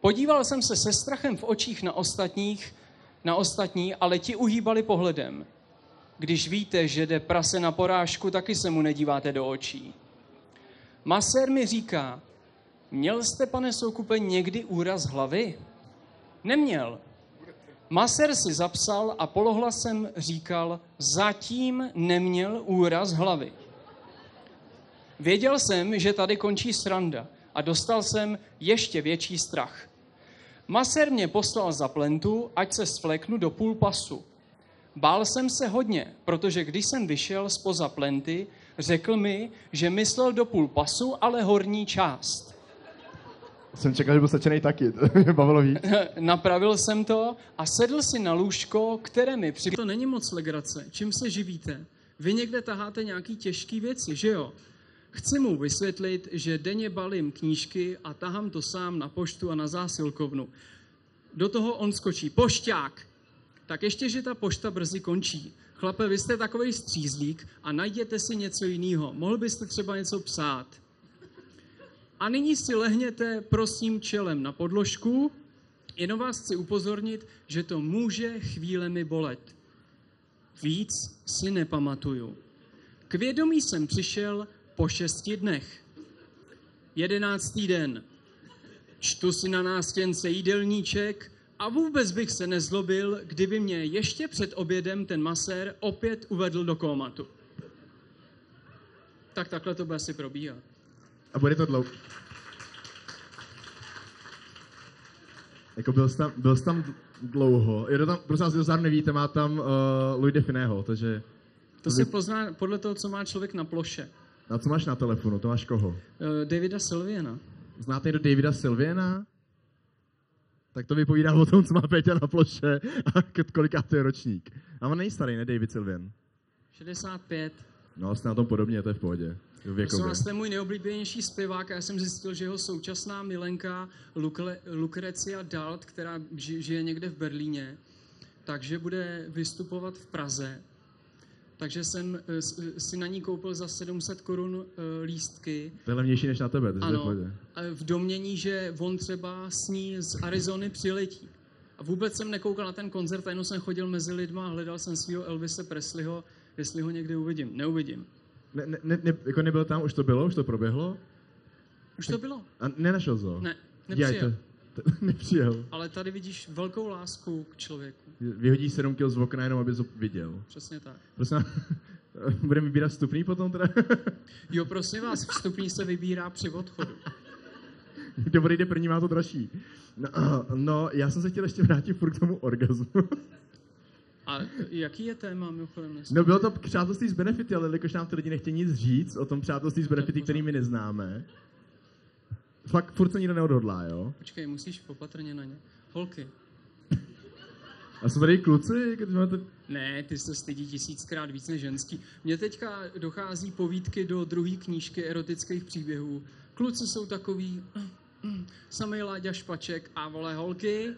B: Podíval jsem se se strachem v očích na ostatních, na ostatní, ale ti uhýbali pohledem. Když víte, že jde prase na porážku, taky se mu nedíváte do očí. Masér mi říká, měl jste, pane Soukupe, někdy úraz hlavy? Neměl. Maser si zapsal a polohlasem říkal, zatím neměl úraz hlavy. Věděl jsem, že tady končí sranda a dostal jsem ještě větší strach. Maser mě poslal za plentu, ať se svléknu do půl pasu. Bál jsem se hodně, protože když jsem vyšel spoza plenty, řekl mi, že myslel do půl pasu, ale horní část.
C: Jsem čekal, že byl stačený taky, to mě bavilo víc.
B: Napravil jsem to a sedl si na lůžko, které mi při... To není moc legrace. Čím se živíte? Vy někde taháte nějaký těžký věci, že jo? Chci mu vysvětlit, že denně balím knížky a tahám to sám na poštu a na zásilkovnu. Do toho on skočí. Pošťák! Tak ještě, že ta pošta brzy končí. Chlape, vy jste takový střízlík a najděte si něco jiného. Mohl byste třeba něco psát. A nyní si lehněte, prosím, čelem na podložku. Jenom vás chci upozornit, že to může chvílemi bolet. Víc si nepamatuju. K vědomí jsem přišel po šesti dnech. Jedenáctý den. Čtu si na nástěnce jídelníček a vůbec bych se nezlobil, kdyby mě ještě před obědem ten masér opět uvedl do kómatu. Tak takhle to bude asi probíhat.
C: A bude to dlouho. Jako byl jsi tam, byl jsi tam dlouho. To tam, prosím vás, kdo zároveň nevíte, má tam uh, Louis Definého, takže...
B: To se pozná podle toho, co má člověk na ploše.
C: A co máš na telefonu? To máš koho?
B: Uh, Davida Sylviana.
C: Znáte někdo Davida Sylviana? Tak to vypovídá o tom, co má Péťa na ploše a koliká to je ročník. A on není starý, ne David Sylvian?
B: 65.
C: No, jste na tom podobně, to je v pohodě.
B: Prosím vás, to je můj neoblíbenější zpěvák a já jsem zjistil, že jeho současná milenka Lukle, Lucrecia Dalt, která žije někde v Berlíně, takže bude vystupovat v Praze. Takže jsem eh, si na ní koupil za 700 korun eh, lístky.
C: To je levnější než na tebe, takže
B: ano, v domění, že on třeba s ní z Arizony přiletí. A vůbec jsem nekoukal na ten koncert, jenom jsem chodil mezi lidma a hledal jsem svého Elvise Presleyho, jestli ho někdy uvidím. Neuvidím.
C: Ne, ne, ne, jako nebyl tam, už to bylo, už to proběhlo?
B: Už to bylo.
C: A nenašel jsi ho?
B: Ne, nepřijel.
C: nepřijel.
B: Ale tady vidíš velkou lásku k člověku.
C: Vyhodí 7 kg z okna jenom, aby to viděl.
B: Přesně tak.
C: Prosím, budeme vybírat vstupný potom teda?
B: jo, prosím vás, vstupný se vybírá při odchodu.
C: Kdo odejde první, má to dražší. No, no, já jsem se chtěl ještě vrátit furt k tomu orgazmu.
B: A jaký je téma, mimochodem?
C: No bylo to přátelství s benefity, ale jakož nám ty lidi nechtějí nic říct o tom přátelství s benefity, který my neznáme. Fakt furt se nikdo neodhodlá, jo?
B: Počkej, musíš popatrně na ně. Holky.
C: A jsou tady kluci? Když máte...
B: Ne, ty se stydí tisíckrát víc než ženský. Mně teďka dochází povídky do druhé knížky erotických příběhů. Kluci jsou takový, samý Láďa Špaček a vole holky,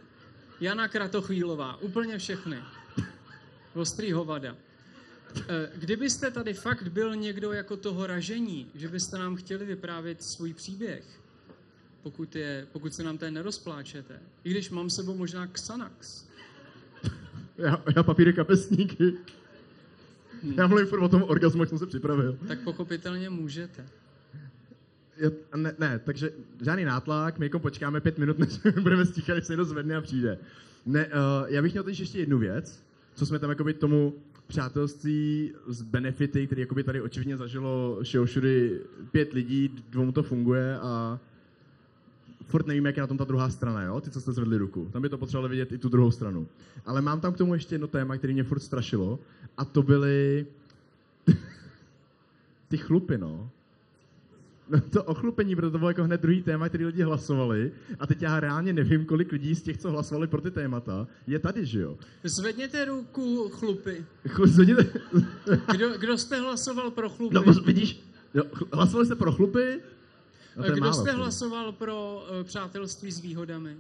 B: Jana Kratochvílová, úplně všechny ostrý hovada. Eh, kdybyste tady fakt byl někdo jako toho ražení, že byste nám chtěli vyprávět svůj příběh, pokud, je, pokud se nám tady nerozpláčete, i když mám sebou možná Xanax.
C: Já, já papíry kapesníky. Hmm. Já mluvím furt o tom orgasmu, jak jsem se připravil.
B: Tak pochopitelně můžete.
C: Já, ne, ne, takže žádný nátlak, my jako počkáme pět minut, než budeme stíchat, než se někdo zvedne a přijde. Ne, uh, já bych měl teď ještě jednu věc co jsme tam jakoby tomu přátelství s benefity, který jakoby tady očividně zažilo všude pět lidí, dvou to funguje a furt nevíme, jak je na tom ta druhá strana, jo? Ty, co jste zvedli ruku. Tam by to potřebovalo vidět i tu druhou stranu. Ale mám tam k tomu ještě jedno téma, který mě furt strašilo a to byly ty chlupy, no. No to ochlupení, protože to bylo jako hned druhý téma, který lidi hlasovali. A teď já reálně nevím, kolik lidí z těch, co hlasovali pro ty témata, je tady, že jo?
B: Zvedněte ruku, chlupy.
C: Chlu- zvedněte-
B: Kdo, kdo jste hlasoval pro chlupy?
C: No vidíš, jo, hlasovali jste pro chlupy? No,
B: Kdo
C: málo,
B: jste
C: jako.
B: hlasoval pro uh, přátelství s výhodami?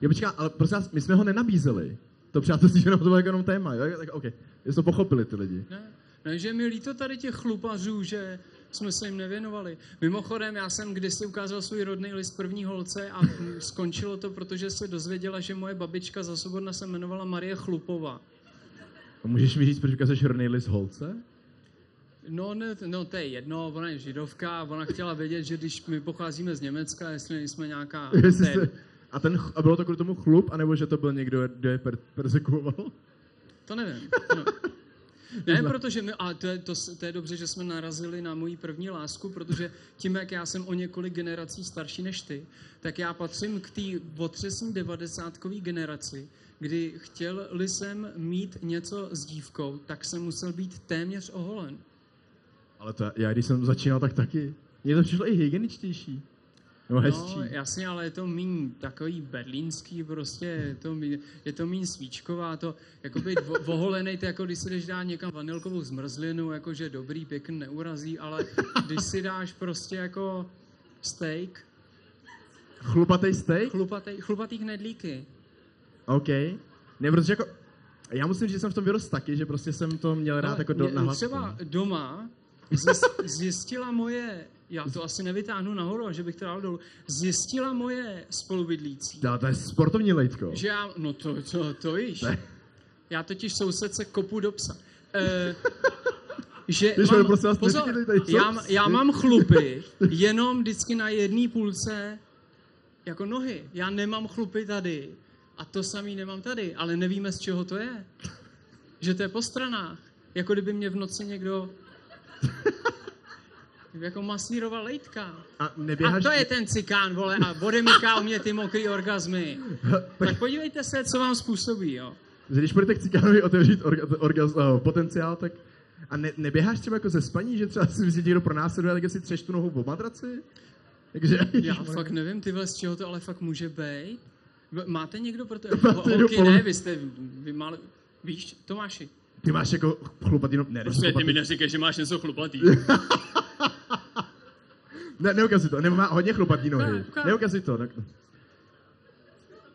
C: Jo, počká, ale prosím vás, my jsme ho nenabízeli. To přátelství, že to bylo jako jenom téma, jo? Tak OK, jestli to pochopili ty lidi.
B: Ne? Ne, že mi líto tady těch chlupařů, že jsme se jim nevěnovali. Mimochodem, já jsem kdysi ukázal svůj rodný list první holce a skončilo to, protože se dozvěděla, že moje babička za svobodna se jmenovala Marie Chlupová.
C: A můžeš mi říct, proč ukazuješ rodný list holce?
B: No, ne, no, to je jedno, ona je židovka ona chtěla vědět, že když my pocházíme z Německa, jestli nejsme nějaká...
C: Jestli jste, a, ten, a bylo to kvůli tomu chlup, anebo že to byl někdo, kdo je per, persekuoval?
B: To nevím. To nevím. Ne, protože my, a to je, to, to je dobře, že jsme narazili na moji první lásku, protože tím, jak já jsem o několik generací starší než ty, tak já patřím k té otřesní devadesátkový generaci, kdy chtěl-li jsem mít něco s dívkou, tak jsem musel být téměř oholen.
C: Ale to, já když jsem začínal, tak taky. Mně to přišlo i hygieničtější. Nebo hezčí.
B: No, jasně, ale je to míň takový berlínský, prostě je to míň, je to svíčková, to jako být vo- oholenej, to jako když si jdeš dát někam vanilkovou zmrzlinu, jakože dobrý, pěkný, neurazí, ale když si dáš prostě jako steak,
C: Chlupatý steak?
B: chlupatý, chlupatý knedlíky.
C: OK. Ne, protože jako, já musím říct, že jsem v tom vyrost taky, že prostě jsem to měl rád
B: Ale
C: jako do,
B: mě-
C: na hlas.
B: Třeba doma zjistila moje, já to asi nevytáhnu nahoru, že bych to dal dolů, zjistila moje spolubydlící,
C: To, to je sportovní lejtko.
B: Že já, no to, to, to již.
C: Ne.
B: Já totiž sousedce kopu do psa. E, že
C: Když
B: mám,
C: prosím vás,
B: pozor,
C: tady,
B: já, já mám chlupy jenom vždycky na jedné půlce jako nohy. Já nemám chlupy tady a to samý nemám tady, ale nevíme, z čeho to je. Že to je po stranách. Jako kdyby mě v noci někdo jako masíroval lejtka.
C: A
B: A
C: neběháš...
B: to je ten cikán, vole, a odemyká u mě ty mokrý orgazmy. Tak podívejte se, co vám způsobí, jo.
C: Že když budete k cikánovi otevřít orga, orga, uh, potenciál, tak... A ne, neběháš třeba jako ze spaní, že třeba si že někdo pronásleduje, tak si třeš tu nohu v madraci? Takže...
B: Já fakt nevím, ty z čeho to ale fakt může být. Máte někdo pro to?
C: Máte
B: Holky ne, vy jste, vy mále, víš, Tomáši.
C: Ty máš jako chlupatý, no, ne,
B: Prostě ty mi neříkej, že máš něco chlupatý.
C: Ne, neukazuj to, nebo má hodně chlupatý nohy. Neukazuj to. Ne...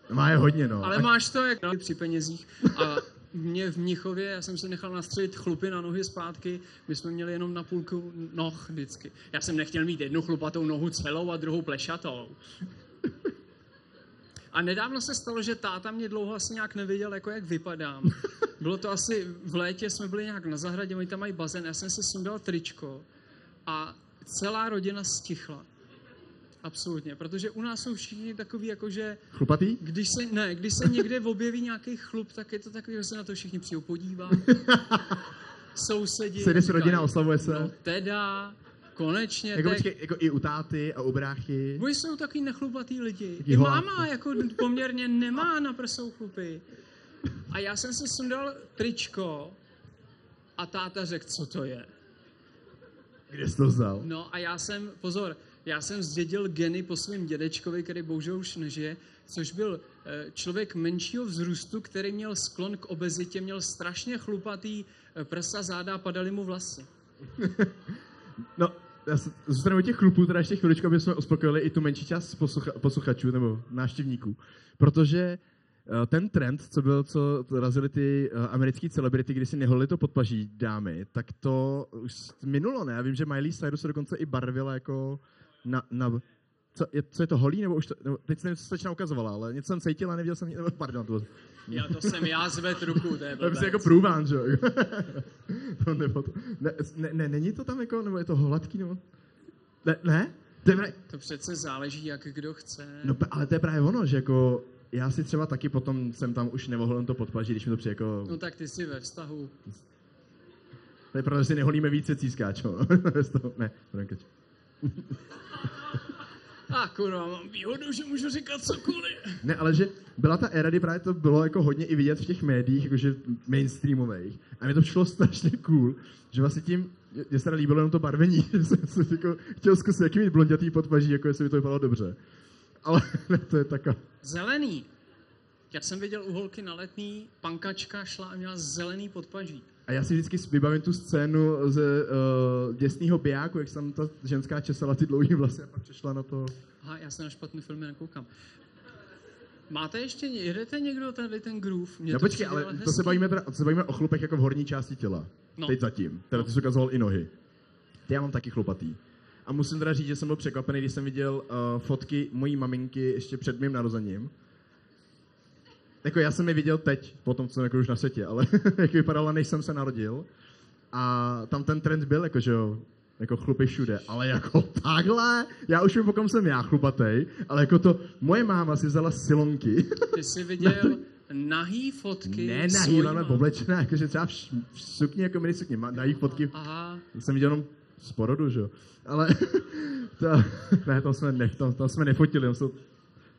C: Má je hodně, no.
B: Ale máš to jak dali při penězích. A mě v Mnichově, já jsem se nechal nastřelit chlupy na nohy zpátky, my jsme měli jenom na půlku noh vždycky. Já jsem nechtěl mít jednu chlupatou nohu celou a druhou plešatou. A nedávno se stalo, že táta mě dlouho asi nějak nevěděl, jako jak vypadám. Bylo to asi v létě, jsme byli nějak na zahradě, oni tam mají bazén, já jsem si sundal tričko a celá rodina stichla. Absolutně, protože u nás jsou všichni takový, jako že
C: Chlupatý?
B: když se, ne, když se někde objeví nějaký chlup, tak je to takový, že se na to všichni přijdou podívat. Sousedi.
C: Sejde si
B: říkají,
C: rodina, oslavuje se.
B: No teda, konečně.
C: Jako,
B: tak,
C: počkej, jako i u táty a u bráchy.
B: Oni jsou takový nechlupatý lidi.
C: Taky
B: I máma jako poměrně nemá na prsou chlupy. A já jsem si sundal tričko a táta řekl, co to je.
C: Kde jsi to vzal?
B: No a já jsem, pozor, já jsem zdědil geny po svém dědečkovi, který bohužel už nežije, což byl eh, člověk menšího vzrůstu, který měl sklon k obezitě, měl strašně chlupatý eh, prsa, záda a padaly mu vlasy.
C: No, já se, u těch chlupů teda ještě chviličku, aby jsme uspokojili i tu menší část poslucha, posluchačů nebo návštěvníků. Protože eh, ten trend, co byl, co razili ty uh, americké celebrity, kdy si neholili to podpaží dámy, tak to už minulo, ne? Já vím, že Miley Cyrus se dokonce i barvila jako na, na co je, co je to holí, nebo už to, nebo teď jsem něco slečna ukazovala, ale něco jsem cítila, neviděl jsem, nebo, pardon, to,
B: Já to jsem já zved ruku, to je
C: to je prostě
B: blbec.
C: jako průván, že jo? to, nebo to, ne, ne, ne, není to tam jako, nebo je to hladký, nebo? Ne, ne? To je právě,
B: To přece záleží, jak kdo chce.
C: no, ale to je právě ono, že jako já si třeba taky potom jsem tam už nemohl to podpaží, když mi to přijde jako...
B: No tak ty jsi ve vztahu.
C: To je pravda, že si neholíme více cískáčo. ne, to nekeč.
B: A kurva, mám výhodu, že můžu říkat cokoliv.
C: Ne, ale že byla ta éra, kdy právě to bylo jako hodně i vidět v těch médiích, jakože mainstreamových. A mi to přišlo strašně cool, že vlastně tím, mě se líbilo jenom to barvení, že jsem se jako chtěl zkusit, jaký mít blondětý podpaží, jako jestli by to vypadalo dobře. Ale ne, to je taká.
B: Zelený. Já jsem viděl u holky na letný, pankačka šla a měla zelený podpaží.
C: A já si vždycky vybavím tu scénu ze uh, děsného bijáku, jak tam ta ženská česala ty dlouhý vlasy a pak přešla na to.
B: Aha, já se na špatný filmy nekoukám. Máte ještě, jedete někdo tady ten groove? Mě
C: No
B: to
C: počkej, ale to se, bavíme teda, to se bavíme o chlupech jako v horní části těla.
B: No.
C: Teď zatím. Teda ty jsi ukazoval i nohy. Ty já mám taky chlupatý. A musím teda říct, že jsem byl překvapený, když jsem viděl uh, fotky mojí maminky ještě před mým narozením. Jako já jsem je viděl teď, potom co jsem jako už na světě, ale jak vypadala, než jsem se narodil. A tam ten trend byl, jako že jo, jako chlupy všude, ale jako takhle, já už vím, po kom jsem já chlupatej, ale jako to, moje máma si vzala silonky,
B: Ty jsi viděl nahý fotky
C: ne nahý, ale
B: mámy?
C: oblečené, jakože třeba v, v sukni jako mini sukni, nahý fotky,
B: Aha,
C: jsem viděl jenom z porodu, že jo, ale to, ne, tam jsme, ne, tam, tam jsme nefotili, tam jsou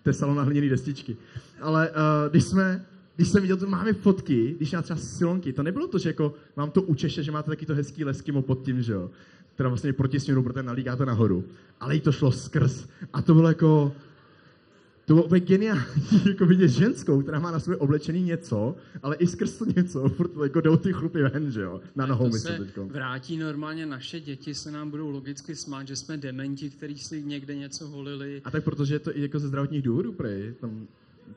C: tesalo na hliněný destičky, ale uh, když jsme, když jsem viděl, to máme fotky, když já třeba silonky, to nebylo to, že jako vám to učeše, že máte taky to hezký leskimo pod tím, že jo, teda vlastně proti směru, protože nalíkáte nahoru, ale jí to šlo skrz. A to bylo jako, to bylo úplně geniální, jako vidět ženskou, která má na sobě oblečený něco, ale i skrz to něco, furt jako jdou ty chlupy ven, že jo, na nohou myslím
B: se
C: teďko.
B: vrátí normálně naše děti, se nám budou logicky smát, že jsme dementi, kteří si někde něco holili.
C: A tak protože je to i jako ze zdravotních důvodů, prej, tam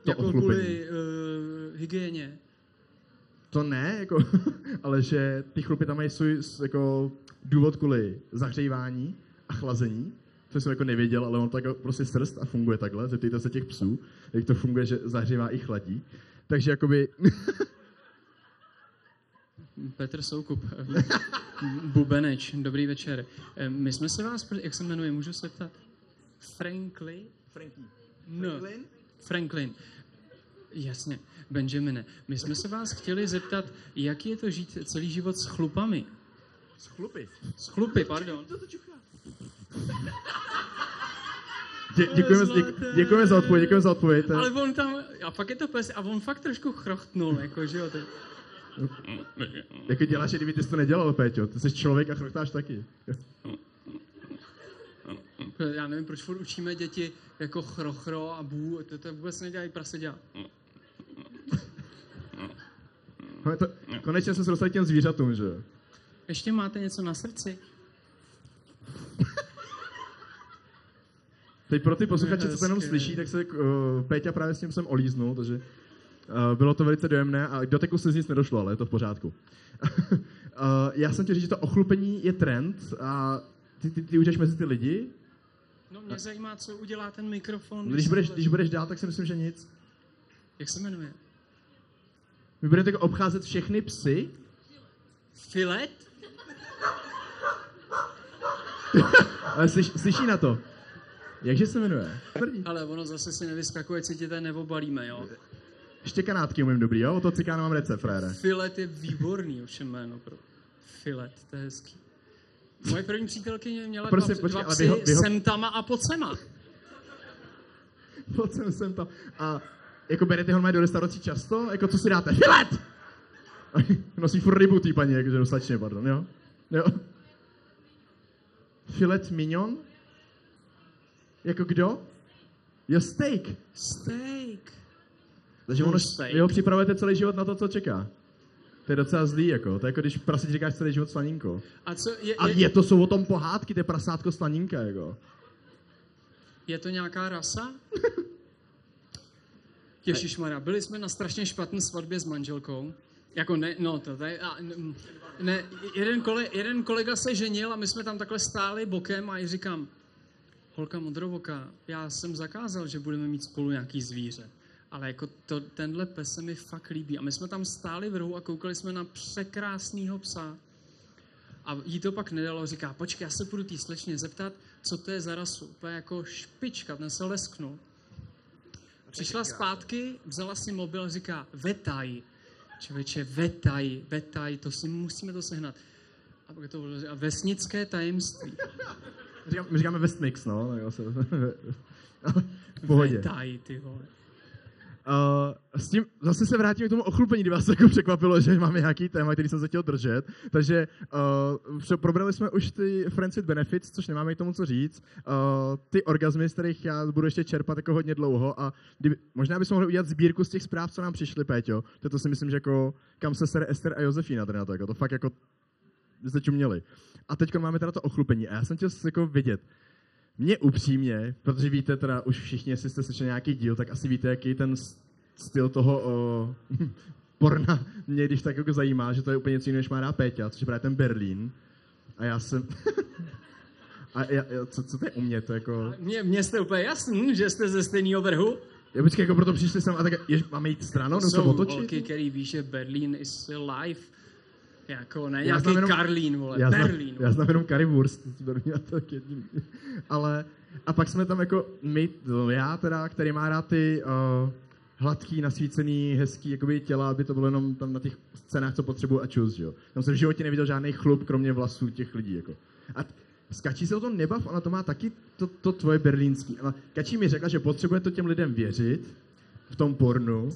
C: to
B: jako
C: ochlupení.
B: kvůli uh, hygieně.
C: To ne, jako, ale že ty chlupy tam mají svůj jako důvod kvůli zahřívání a chlazení, což jsem jako nevěděl, ale on to jako prostě srst a funguje takhle, zeptejte se těch psů, jak to funguje, že zahřívá i chladí. Takže jakoby,
B: Petr Soukup, Bubeneč, dobrý večer. My jsme se vás, jak se jmenuje, můžu se ptat? Frankly?
C: Frankie,
B: No.
C: Franklin?
B: Franklin. Jasně, Benjamine. My jsme se vás chtěli zeptat, jak je to žít celý život s chlupami.
C: s chlupy.
B: S chlupy, pardon.
C: Dě, děkujeme, děk, děkujeme za odpověď, děkujeme za odpověď.
B: Ale on tam, a pak je to pes, a on fakt trošku chrochtnul, jako, že jo. To,
C: Jak děláš, kdyby ty jsi to nedělal, Péťo? Ty jsi člověk a chrochtáš taky.
B: já nevím, proč furt učíme děti jako chrochro a bů, to, to vůbec nedělají praseďa.
C: No, to, konečně jsme se dostali těm zvířatům, že jo?
B: Ještě máte něco na srdci?
C: Teď pro ty posluchače, co to jenom slyší, tak se uh, Péťa právě s tím jsem olíznul, takže uh, bylo to velice dojemné a k doteku se z nic nedošlo, ale je to v pořádku. uh, já jsem chtěl říct, že to ochlupení je trend a ty, ty, ty ujdeš mezi ty lidi.
B: No mě zajímá, co udělá ten mikrofon.
C: Když
B: se
C: budeš, když budeš dál, tak si myslím, že nic.
B: Jak se jmenuje?
C: My budeme jako obcházet všechny psy.
B: Filet?
C: Ale slyš, slyší na to. Jakže se jmenuje? Tvrdí.
B: Ale ono zase si nevyskakuje, co ti tady neobalíme, jo?
C: Ještě kanátky umím dobrý, jo? O to cikána mám recept, frére.
B: Filet je výborný, ovšem jméno pro Filet, to je hezký. Moje první přítelkyně měla
C: Prostě,
B: dva,
C: počkej,
B: dva psy
C: vyho- vyho-
B: semtama a pocema.
C: Pojď sem, jsem tam. A jako berete ho do restaurací často? Jako co si dáte? Filet! Nosí furt rybu tý paní, jakože dostatečně, pardon, jo? Jo. Filet mignon? Jako kdo? Jo, steak.
B: Steak.
C: Takže ono,
B: steak.
C: vy ho připravujete celý život na to, co čeká. To je docela zlý, jako. To je jako když prasiti říkáš celý život slaninko.
B: A co, je,
C: A
B: je,
C: je to, jsou o tom pohádky, to je prasátko slaninka, jako.
B: je to nějaká rasa? Ježišmarja, byli jsme na strašně špatné svatbě s manželkou. Jako ne, no to tady, a, ne, jeden, kole, jeden kolega se ženil a my jsme tam takhle stáli bokem a já říkám, holka modrovoká, já jsem zakázal, že budeme mít spolu nějaký zvíře. Ale jako to, tenhle pes se mi fakt líbí. A my jsme tam stáli v rohu a koukali jsme na překrásného psa. A jí to pak nedalo, říká, počkej, já se půjdu té slečně zeptat, co to je za rasu. Úplně jako špička, ten se lesknul. Přišla zpátky, vzala si mobil a říká, vetaj. Člověče, vetaj, vetaj, to si musíme to sehnat. A pak to bylo a vesnické tajemství.
C: Říkám, my říkáme Westmix, no. Tak asi, v pohodě.
B: Taj, ty vole.
C: Uh, s tím zase se vrátíme k tomu ochlupení, kdy vás jako překvapilo, že máme nějaký téma, který jsem se chtěl držet. Takže uh, probrali jsme už ty Friends with Benefits, což nemáme k tomu co říct. Uh, ty orgazmy, z kterých já budu ještě čerpat jako hodně dlouho a kdyby, možná bychom mohli udělat sbírku z těch zpráv, co nám přišly, Péťo. To, to si myslím, že jako kam se sere Ester a Josefína tady na to, jako to fakt jako jste čuměli. A teď máme teda to ochlupení a já jsem chtěl jako vidět, mě upřímně, protože víte teda už všichni, jestli jste slyšeli nějaký díl, tak asi víte, jaký ten styl toho o, porna mě když tak jako zajímá, že to je úplně něco jiného, než má rád Péťa, což je právě ten Berlín. A já jsem... a já, co, co to je u mě, to jako...
B: Mně, mně jste úplně jasný, že jste ze stejného vrhu.
C: Já počkej, jako proto přišli jsem a tak, jež, máme jít stranou, nebo se otočit?
B: holky, který ví, že Berlín is live. Jako ne
C: Já
B: nějaký
C: znám jenom-
B: Karlín, vole,
C: já znám,
B: Berlín.
C: já znám jenom currywurst z Berlína, to je jediný. Ale, a pak jsme tam jako, my, no, já teda, který má rád ty uh, hladký, nasvícený, hezký jakoby těla, aby to bylo jenom tam na těch scénách, co potřebuju a čus, jo. Tam jsem v životě neviděl žádný chlup, kromě vlasů těch lidí, jako. A t- s Kačí se o tom nebav, ona to má taky to, to tvoje berlínský. Ale Kačí mi řekla, že potřebuje to těm lidem věřit v tom pornu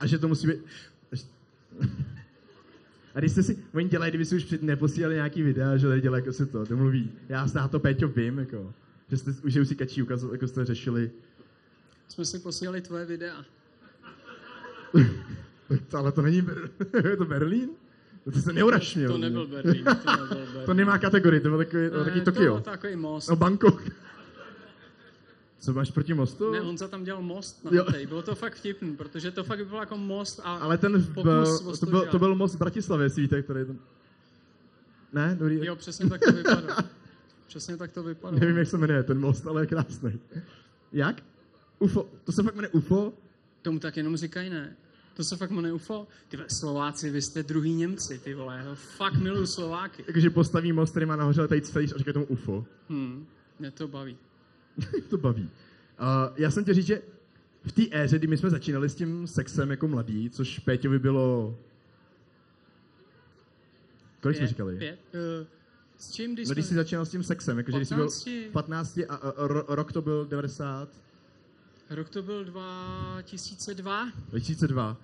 C: a že to musí být... A když jste si, oni dělají, kdyby si už před neposílali nějaký videa, že dělají jako si to, domluví. Já s to Péťo vím, jako, že jste, už že už si kačí ukazovali, jako jste řešili.
B: Jsme si posílali tvoje videa.
C: To, ale to není, je to Berlín? To se neurašnil.
B: To nebyl Berlín, to nebyl Berlín.
C: To nemá kategorii, to byl takový, to byl takový
B: Ne,
C: Tokio.
B: To byl takový most.
C: No Bangkok. Co máš proti mostu?
B: Ne, Honza tam dělal most na
C: Jo.
B: jo. Bylo to fakt vtipný, protože to fakt bylo jako most a
C: Ale ten, v,
B: pokus o
C: to, byl, to byl most v Bratislavě, jestli víte, který tam... Ne, dobrý.
B: Jo, přesně tak to vypadalo. Přesně tak to vypadalo.
C: Nevím, jak se jmenuje ten most, ale je krásný. Jak? UFO. To se fakt jmenuje UFO?
B: Tomu tak jenom říkají ne. To se fakt jmenuje UFO. Ty vole, Slováci, vy jste druhý Němci, ty vole. Já fakt miluju Slováky.
C: Jakože postaví most, který má nahoře letající a říkají tomu UFO.
B: Hm, mě to baví.
C: to baví. Uh, já jsem chtěl říct, že v té éře, kdy my jsme začínali s tím sexem jako mladý, což Péťovi bylo... Kolik jsme říkali?
B: Pět. Uh, s čím, když
C: No, když jsi začínal s tím sexem, jakože když jsi byl
B: 15.
C: 15 a, a, ro, rok to byl 90,
B: Rok to byl 2002.
C: 2002,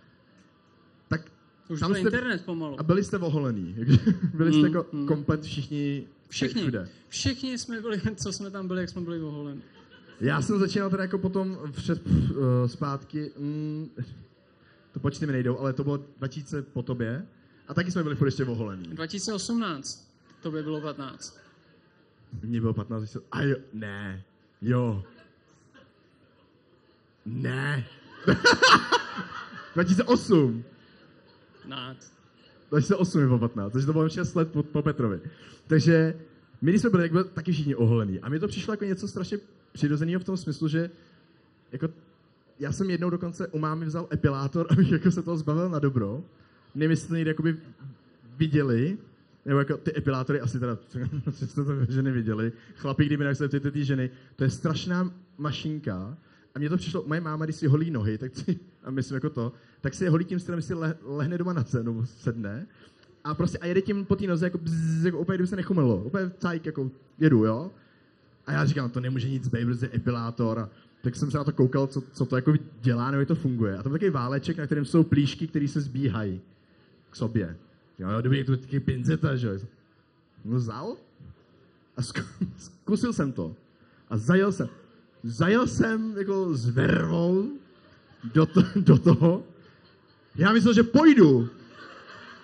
C: tak
B: Už
C: Tam
B: byl
C: jste-
B: internet pomalu.
C: a byli jste oholený, byli jste
B: Mm,
C: jako
B: mm.
C: komplet všichni
B: Všichni.
C: všude.
B: Všichni jsme byli, co jsme tam byli, jak jsme byli oholeni.
C: Já jsem začínal teda jako potom před, uh, zpátky, mm, to počty mi nejdou, ale to bylo 2000 po tobě. A taky jsme byli furt ještě oholený.
B: 2018. To by bylo 15.
C: Mně bylo 15, když jsem, a jo, ne, jo. Ne. 2008.
B: Nát.
C: 2008 mi bylo 15, takže to bylo 6 let po, po Petrovi. Takže my, jsme byli, tak byli taky všichni oholený. A mně to přišlo jako něco strašně přirozeného v tom smyslu, že jako, já jsem jednou dokonce u mámy vzal epilátor, abych jako se toho zbavil na dobro. Nevím, jestli to někdy jakoby viděli, nebo jako ty epilátory asi teda, že jste to ženy viděli. Chlapi, kdyby našli ty, ty, ty ženy, to je strašná mašinka. A mně to přišlo, moje máma, když si holí nohy, tak si, a myslím jako to, tak si je holí tím stylem, si le, lehne doma na cenu, sedne a prostě a jede tím po té noze jako, bzz, jako úplně, kdyby se nechumelo. Úplně cajk, jako jedu, jo. A já říkám, to nemůže nic být, protože je epilátor. A tak jsem se na to koukal, co, co to jako dělá, nebo jak to funguje. A tam je takový váleček, na kterém jsou plíšky, které se zbíhají k sobě. Jo, jo, dobrý, jak to taky pinceta, že jo. No vzal a zku- zkusil jsem to. A zajel jsem. Zajel jsem jako s vervou do, to, do toho. Já myslel, že pojdu.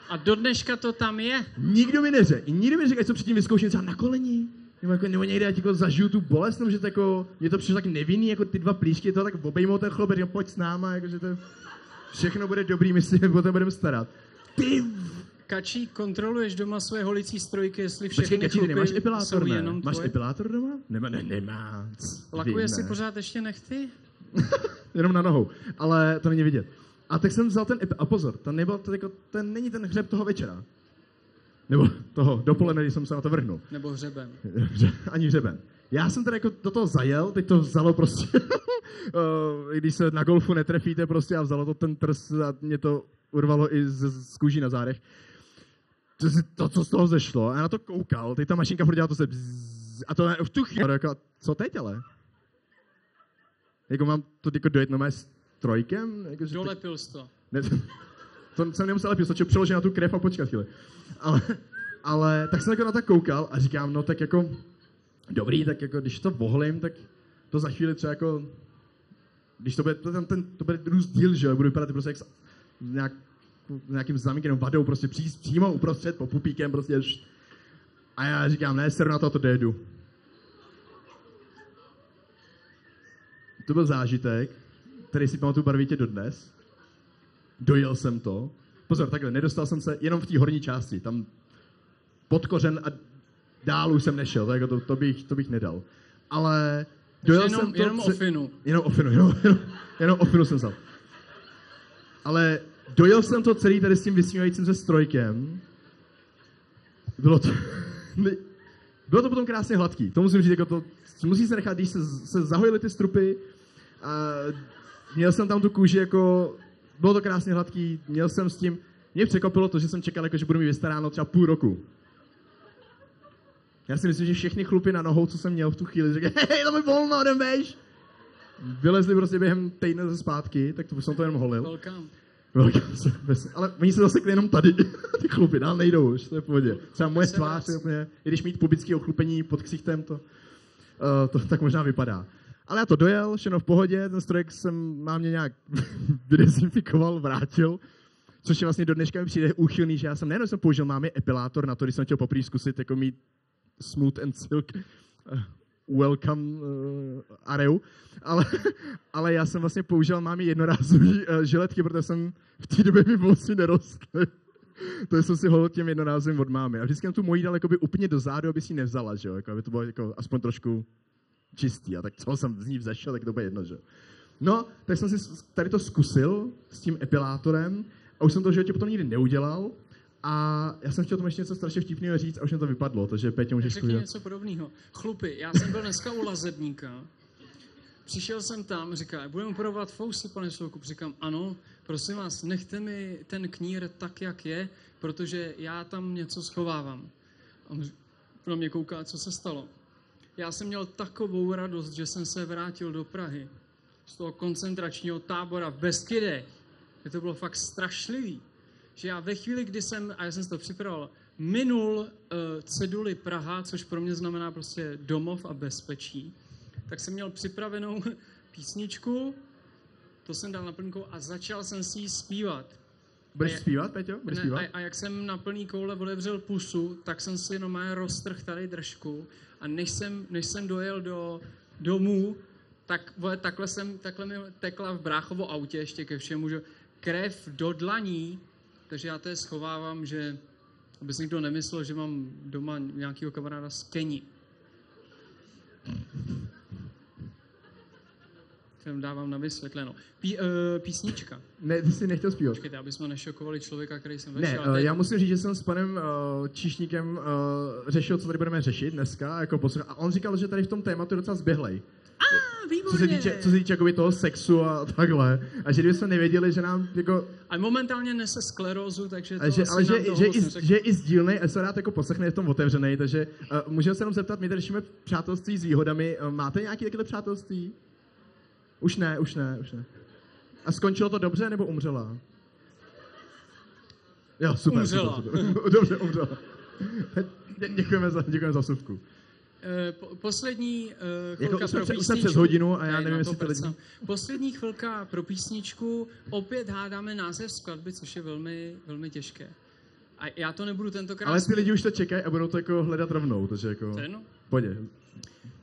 B: A do dneška to tam je.
C: Nikdo mi neře. I nikdo mi neřekl, ať to předtím vyzkouším třeba na koleni. Nebo, jako, nebo někde, ať jako zažiju tu bolest, nebo že to jako, mě to přišlo tak nevinný, jako ty dva plíšky, to tak obejmou ten chlop, a říkám, pojď s náma, jako, že to všechno bude dobrý, my si o to budeme starat. Ty,
B: Kačí, kontroluješ doma své holicí strojky, jestli všechny
C: počkej, Kačí, ty nemáš epilátor,
B: jsou
C: ne?
B: jenom
C: Máš
B: tvoje?
C: epilátor doma? Nemá, ne, nemá.
B: Lakuje si pořád ještě nechty?
C: Jenom na nohou, ale to není vidět. A tak jsem vzal ten, ep- a pozor, to nebyl to jako, ten není ten hřeb toho večera. Nebo toho dopoledne, když jsem se na to vrhnul.
B: Nebo hřeben?
C: Hře- Ani hřeben. Já jsem teda jako do toho zajel, teď to vzalo prostě, eh, když se na golfu netrefíte prostě a vzalo to ten trs a mě to urvalo i z, z kůží na zádech. To, to, co z toho zešlo, a já na to koukal, teď ta mašinka furt dělala to se bzz, a to v tu chvíli, jako, co teď ale? Jako mám to jako dojet normálně s trojkem? Jako,
B: Dolepil jsi to.
C: Ne, to jsem nemusel lepit, stačilo přeložit na tu krev a počkat chvíli. Ale, ale tak jsem jako na to koukal a říkám, no tak jako, dobrý, tak jako když to vohlím, tak to za chvíli třeba jako, když to bude, to, ten, ten, to bude růst díl, že jo, budu vypadat prostě jak nějak, nějakým znamínkem, vadou, prostě pří, přímo uprostřed, po pupíkem, prostě. št. A já říkám, ne, seru na to, to dojedu. To byl zážitek, který si pamatuju barvitě dodnes. Dojel jsem to. Pozor, takhle, nedostal jsem se jenom v té horní části. Tam pod kořen a dál už jsem nešel, tak jako to, to, bych, to bych nedal. Ale dojel
B: jenom,
C: jsem to...
B: jenom o finu.
C: Jenom o finu, jenom, jenom, jenom o finu jsem vzal. Ale dojel jsem to celý tady s tím vysmívajícím se strojkem. Bylo to... Bylo to potom krásně hladký. To musím říct, jako to, musí se nechat, když se, se zahojily ty strupy, a měl jsem tam tu kůži jako, bylo to krásně hladký, měl jsem s tím, mě překvapilo to, že jsem čekal, jako, že budu mít vystaráno třeba půl roku. Já si myslím, že všechny chlupy na nohou, co jsem měl v tu chvíli, řekli, hej, to mi volno, jdem běž. Vylezli prostě během týdne ze zpátky, tak to jsem to jenom holil.
B: Welcome.
C: Ale oni se zasekli jenom tady, ty chlupy, dál nejdou už, to je v pohodě. Třeba moje tvář je úplně, i když mít pubický ochlupení pod ksichtem, to, uh, to tak možná vypadá. Ale já to dojel, všechno v pohodě, ten strojek jsem má mě nějak vydezinfikoval, vrátil, což je vlastně do dneška mi přijde úchylný, že já jsem nejenom jsem použil mámě epilátor na to, když jsem chtěl poprvé zkusit jako mít smooth and silk uh, welcome uh, areu, ale, ale já jsem vlastně použil mámě jednorázový uh, žiletky, protože jsem v té době mi vlasy nerostly. To jsem si holil těm jednorázovým od mámy. A vždycky jsem tu mojí dal jakoby úplně do zádu, aby si nevzala, že jo? Jako, aby to bylo jako aspoň trošku čistý. A tak co jsem z ní vzešel, tak to bude jedno, že? No, tak jsem si tady to zkusil s tím epilátorem a už jsem to životě potom nikdy neudělal. A já jsem chtěl tomu ještě něco strašně vtipného říct a už mi to vypadlo, takže Pétě můžeš
B: Řekni něco podobného. Chlupy, já jsem byl dneska u lazebníka. Přišel jsem tam, říká, budeme upravovat fousy, pane Soukup. Říkám, ano, prosím vás, nechte mi ten knír tak, jak je, protože já tam něco schovávám. A on na mě kouká, co se stalo. Já jsem měl takovou radost, že jsem se vrátil do Prahy z toho koncentračního tábora v Beskydech. To bylo fakt strašlivý. Že já ve chvíli, kdy jsem, a já jsem si to připravoval, minul uh, ceduly Praha, což pro mě znamená prostě domov a bezpečí, tak jsem měl připravenou písničku, to jsem dal na plnkou a začal jsem si ji zpívat.
C: Budeš zpívat, Peťo? Budeš
B: Ne,
C: zpívat?
B: a, a jak jsem na plný koule otevřel pusu, tak jsem si jenom roztrh tady držku a než jsem, než jsem dojel do domů, tak vole, takhle, jsem, takhle mi tekla v bráchovo autě ještě ke všemu, že krev do dlaní, takže já to je schovávám, že aby si někdo nemyslel, že mám doma nějakého kamaráda z Keni. Kterým dávám na vysvětleno. Pí, uh, písnička.
C: Ne, ty jsi nechtěl zpívat.
B: Počkejte, aby jsme nešokovali člověka, který jsem
C: Ne,
B: vešel.
C: uh, já musím říct, že jsem s panem uh, Číšníkem uh, řešil, co tady budeme řešit dneska, jako posluch, a on říkal, že tady v tom tématu je docela zběhlej. Co se týče, co se týče jakoby toho sexu a takhle. A že kdybychom nevěděli, že nám jako,
B: A momentálně nese sklerózu, takže to
C: a že, ale že,
B: nám toho
C: že, i, že i sdílnej, a se rád jako poslechne, je v tom otevřený, takže uh, můžeme se jenom zeptat, my tady řešíme přátelství s výhodami, uh, máte nějaké takové přátelství? Už ne, už ne, už ne. A skončilo to dobře, nebo umřela? Jo, super.
B: Umřela.
C: Super, super. Dobře, umřela. Dě- Děkujeme za, děkujeme za vsuvku.
B: Eh, po, poslední uh, chvilka
C: Jako už jsme
B: pro
C: jsme
B: písničku.
C: přes hodinu a já
B: Ne,
C: nevím, jestli
B: to
C: lidi-.
B: Poslední chvilka pro písničku. Opět hádáme název skladby, což je velmi, velmi těžké. A já to nebudu tentokrát...
C: Ale ty lidi už to čekají a budou to jako hledat rovnou, takže jako...
B: To je jedno.
C: Pojď.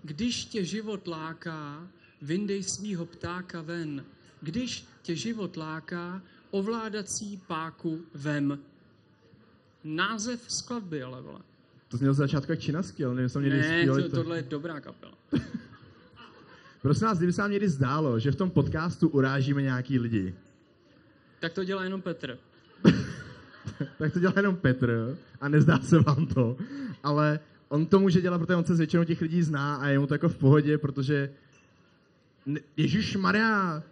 B: Když tě život láká, vyndej svýho ptáka ven. Když tě život láká, ovládací páku vem. Název skladby, ale vole.
C: To znělo z začátku jak činasky, ale nevím, jestli někdy
B: Ne,
C: zpívali
B: to, tohle je dobrá kapela.
C: Prosím vás, kdyby se vám někdy zdálo, že v tom podcastu urážíme nějaký lidi,
B: Tak to dělá jenom Petr.
C: tak to dělá jenom Petr a nezdá se vám to, ale on to může dělat, protože on se s většinou těch lidí zná a je mu to jako v pohodě, protože Ježíš Maria.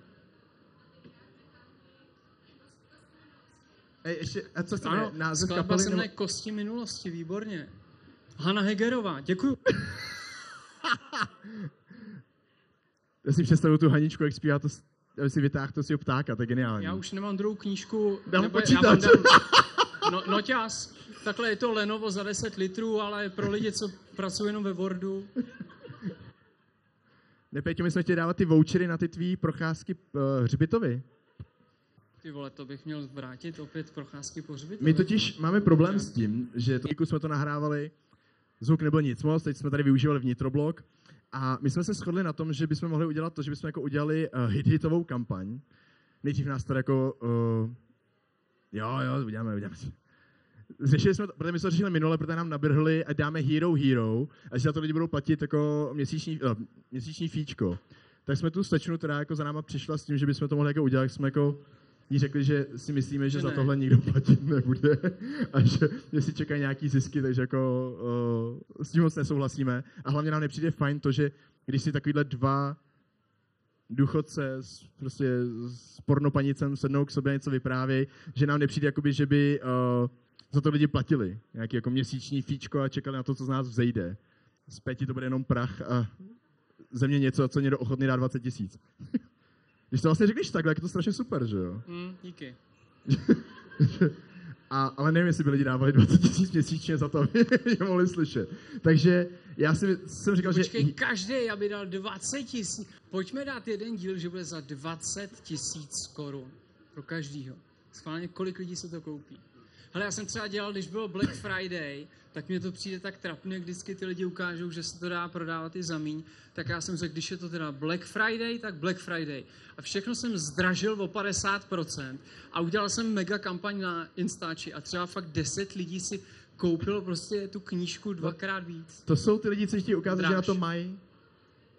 C: Ej, ještě, a co jste
B: Ano,
C: název kapely?
B: se jmenuje Kosti minulosti, výborně. Hanna Hegerová, děkuju.
C: Já si představuju tu Haničku, jak zpívá to, aby si vytáhl to svého ptáka, to je geniální.
B: Já už nemám druhou knížku.
C: Dám
B: nebo-
C: počítač.
B: Já dám, no, noťas. Takhle je to Lenovo za 10 litrů, ale pro lidi, co pracují jenom ve Wordu.
C: Ne, my jsme chtěli dávat ty vouchery na ty tvý procházky uh, hřbitovy.
B: Ty vole, to bych měl vrátit opět procházky po hřbitově.
C: My totiž máme problém s tím, že to jsme to nahrávali, zvuk nebyl nic moc, teď jsme tady využívali vnitroblok a my jsme se shodli na tom, že bychom mohli udělat to, že bychom jako udělali uh, hit-hitovou kampaň. Nejdřív nás tady jako, uh, jo, jo, uděláme, uděláme. Řešili jsme to, protože my jsme to řešili minule, protože nám nabrhli a dáme Hero Hero a že za to lidi budou platit jako měsíční, uh, měsíční fíčko. Tak jsme tu slečnu, která jako za náma přišla s tím, že bychom to mohli jako udělat, jsme jako jí řekli, že si myslíme, že
B: Že
C: za
B: ne.
C: tohle nikdo platit nebude a že jestli čekají nějaký zisky, takže jako uh, s tím moc nesouhlasíme. A hlavně nám nepřijde fajn to, že když si takovýhle dva důchodce s, prostě s pornopanicem sednou k sobě a něco vyprávějí, že nám nepřijde, jakoby, že by uh, za to lidi platili. Nějaký jako měsíční fíčko a čekali na to, co z nás vzejde. Z pěti to bude jenom prach a ze mě něco, co někdo ochotný dá 20 tisíc. Když to vlastně řekneš takhle, tak je to strašně super, že jo?
B: Hm, díky.
C: A, ale nevím, jestli by lidi dávali 20 tisíc měsíčně za to, aby je mohli slyšet. Takže já si, jsem říkal,
B: Počkej,
C: že...
B: každý, aby dal 20 tisíc. Pojďme dát jeden díl, že bude za 20 tisíc korun. Pro každýho. Schválně, kolik lidí se to koupí. Hele, já jsem třeba dělal, když bylo Black Friday, tak mně to přijde tak trapně, vždycky ty lidi ukážou, že se to dá prodávat i za míň. Tak já jsem řekl, když je to teda Black Friday, tak Black Friday. A všechno jsem zdražil o 50% a udělal jsem mega kampaň na Instači a třeba fakt 10 lidí si koupilo prostě tu knížku dvakrát víc.
C: To jsou ty lidi, co chtějí ukázat, že na to mají.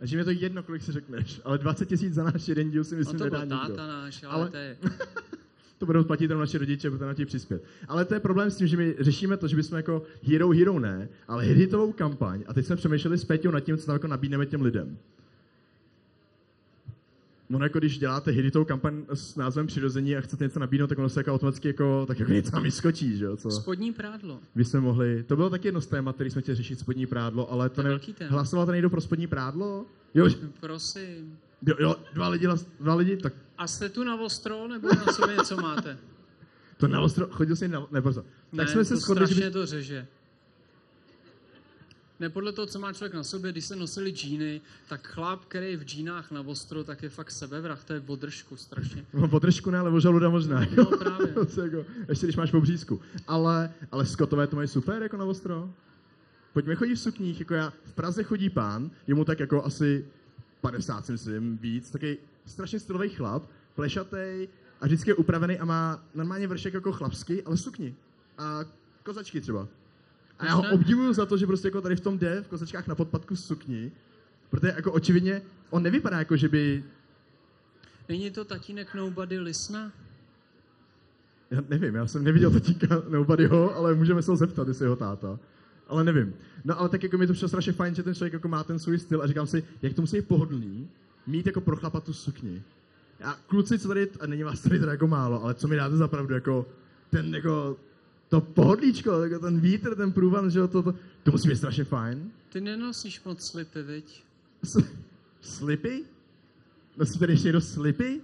C: A že mi je to jedno, kolik si řekneš. Ale 20 tisíc za náš jeden díl si
B: No
C: myslím
B: to
C: nedá
B: byl
C: nikdo.
B: náš, ale,
C: Ale-
B: ale... to je...
C: To budou platit jenom naši rodiče, protože na ti přispět. Ale to je problém s tím, že my řešíme to, že bychom jako hero hero ne, ale hitovou kampaň. A teď jsme přemýšleli s Péťou nad tím, co tam jako nabídneme těm lidem. No jako když děláte hitovou kampaň s názvem přirození a chcete něco nabídnout, tak ono se jako automaticky jako, tak jako něco vyskočí, že jo? Co?
B: Spodní prádlo.
C: By jsme mohli, to bylo taky jedno z témat, který jsme chtěli řešit, spodní prádlo, ale to,
B: To
C: ne, hlasoval to někdo pro spodní prádlo? Jo,
B: Prosím.
C: jo, jo dva lidi, dva lidi, tak
B: A jste tu na ostro, nebo na sobě něco máte?
C: to na ostro, chodil jsi na, ne, brzo. Tak
B: ne,
C: jsme se shodli, že by,
B: to řeže. Ne podle toho, co má člověk na sobě, když se nosili džíny, tak chlap, který je v džínách na ostro, tak je fakt sebevrah, to je v održku strašně.
C: no, podržku ne, ale o žaluda možná.
B: No právě.
C: Jako, ještě když máš po břízku. Ale, ale skotové to mají super jako na ostro. Pojďme chodit v sukních, jako já. V Praze chodí pán, je mu tak jako asi 50, si myslím, víc, taky strašně stylový chlap, plešatý a vždycky je upravený a má normálně vršek jako chlapský, ale sukni. A kozačky třeba. A já ho obdivuju za to, že prostě jako tady v tom jde, v kozačkách na podpadku sukni, protože jako očividně on nevypadá jako, že by
B: Není to tatínek Nobody Lisna?
C: Já nevím, já jsem neviděl tatínka Nobodyho, ale můžeme se ho zeptat, jestli je jeho táta. Ale nevím. No ale tak jako mi to přišlo strašně fajn, že ten člověk jako má ten svůj styl a říkám si, jak to musí být pohodlný, mít jako pro chlapa tu sukni. A kluci, co tady, a není vás tady teda jako málo, ale co mi dáte za pravdu, jako ten jako, to pohodlíčko, jako ten vítr, ten průvan, že jo, to, to, to musí být strašně fajn.
B: Ty nenosíš moc slipy, viď?
C: S- Slipy? Nosí tady ještě někdo slipy?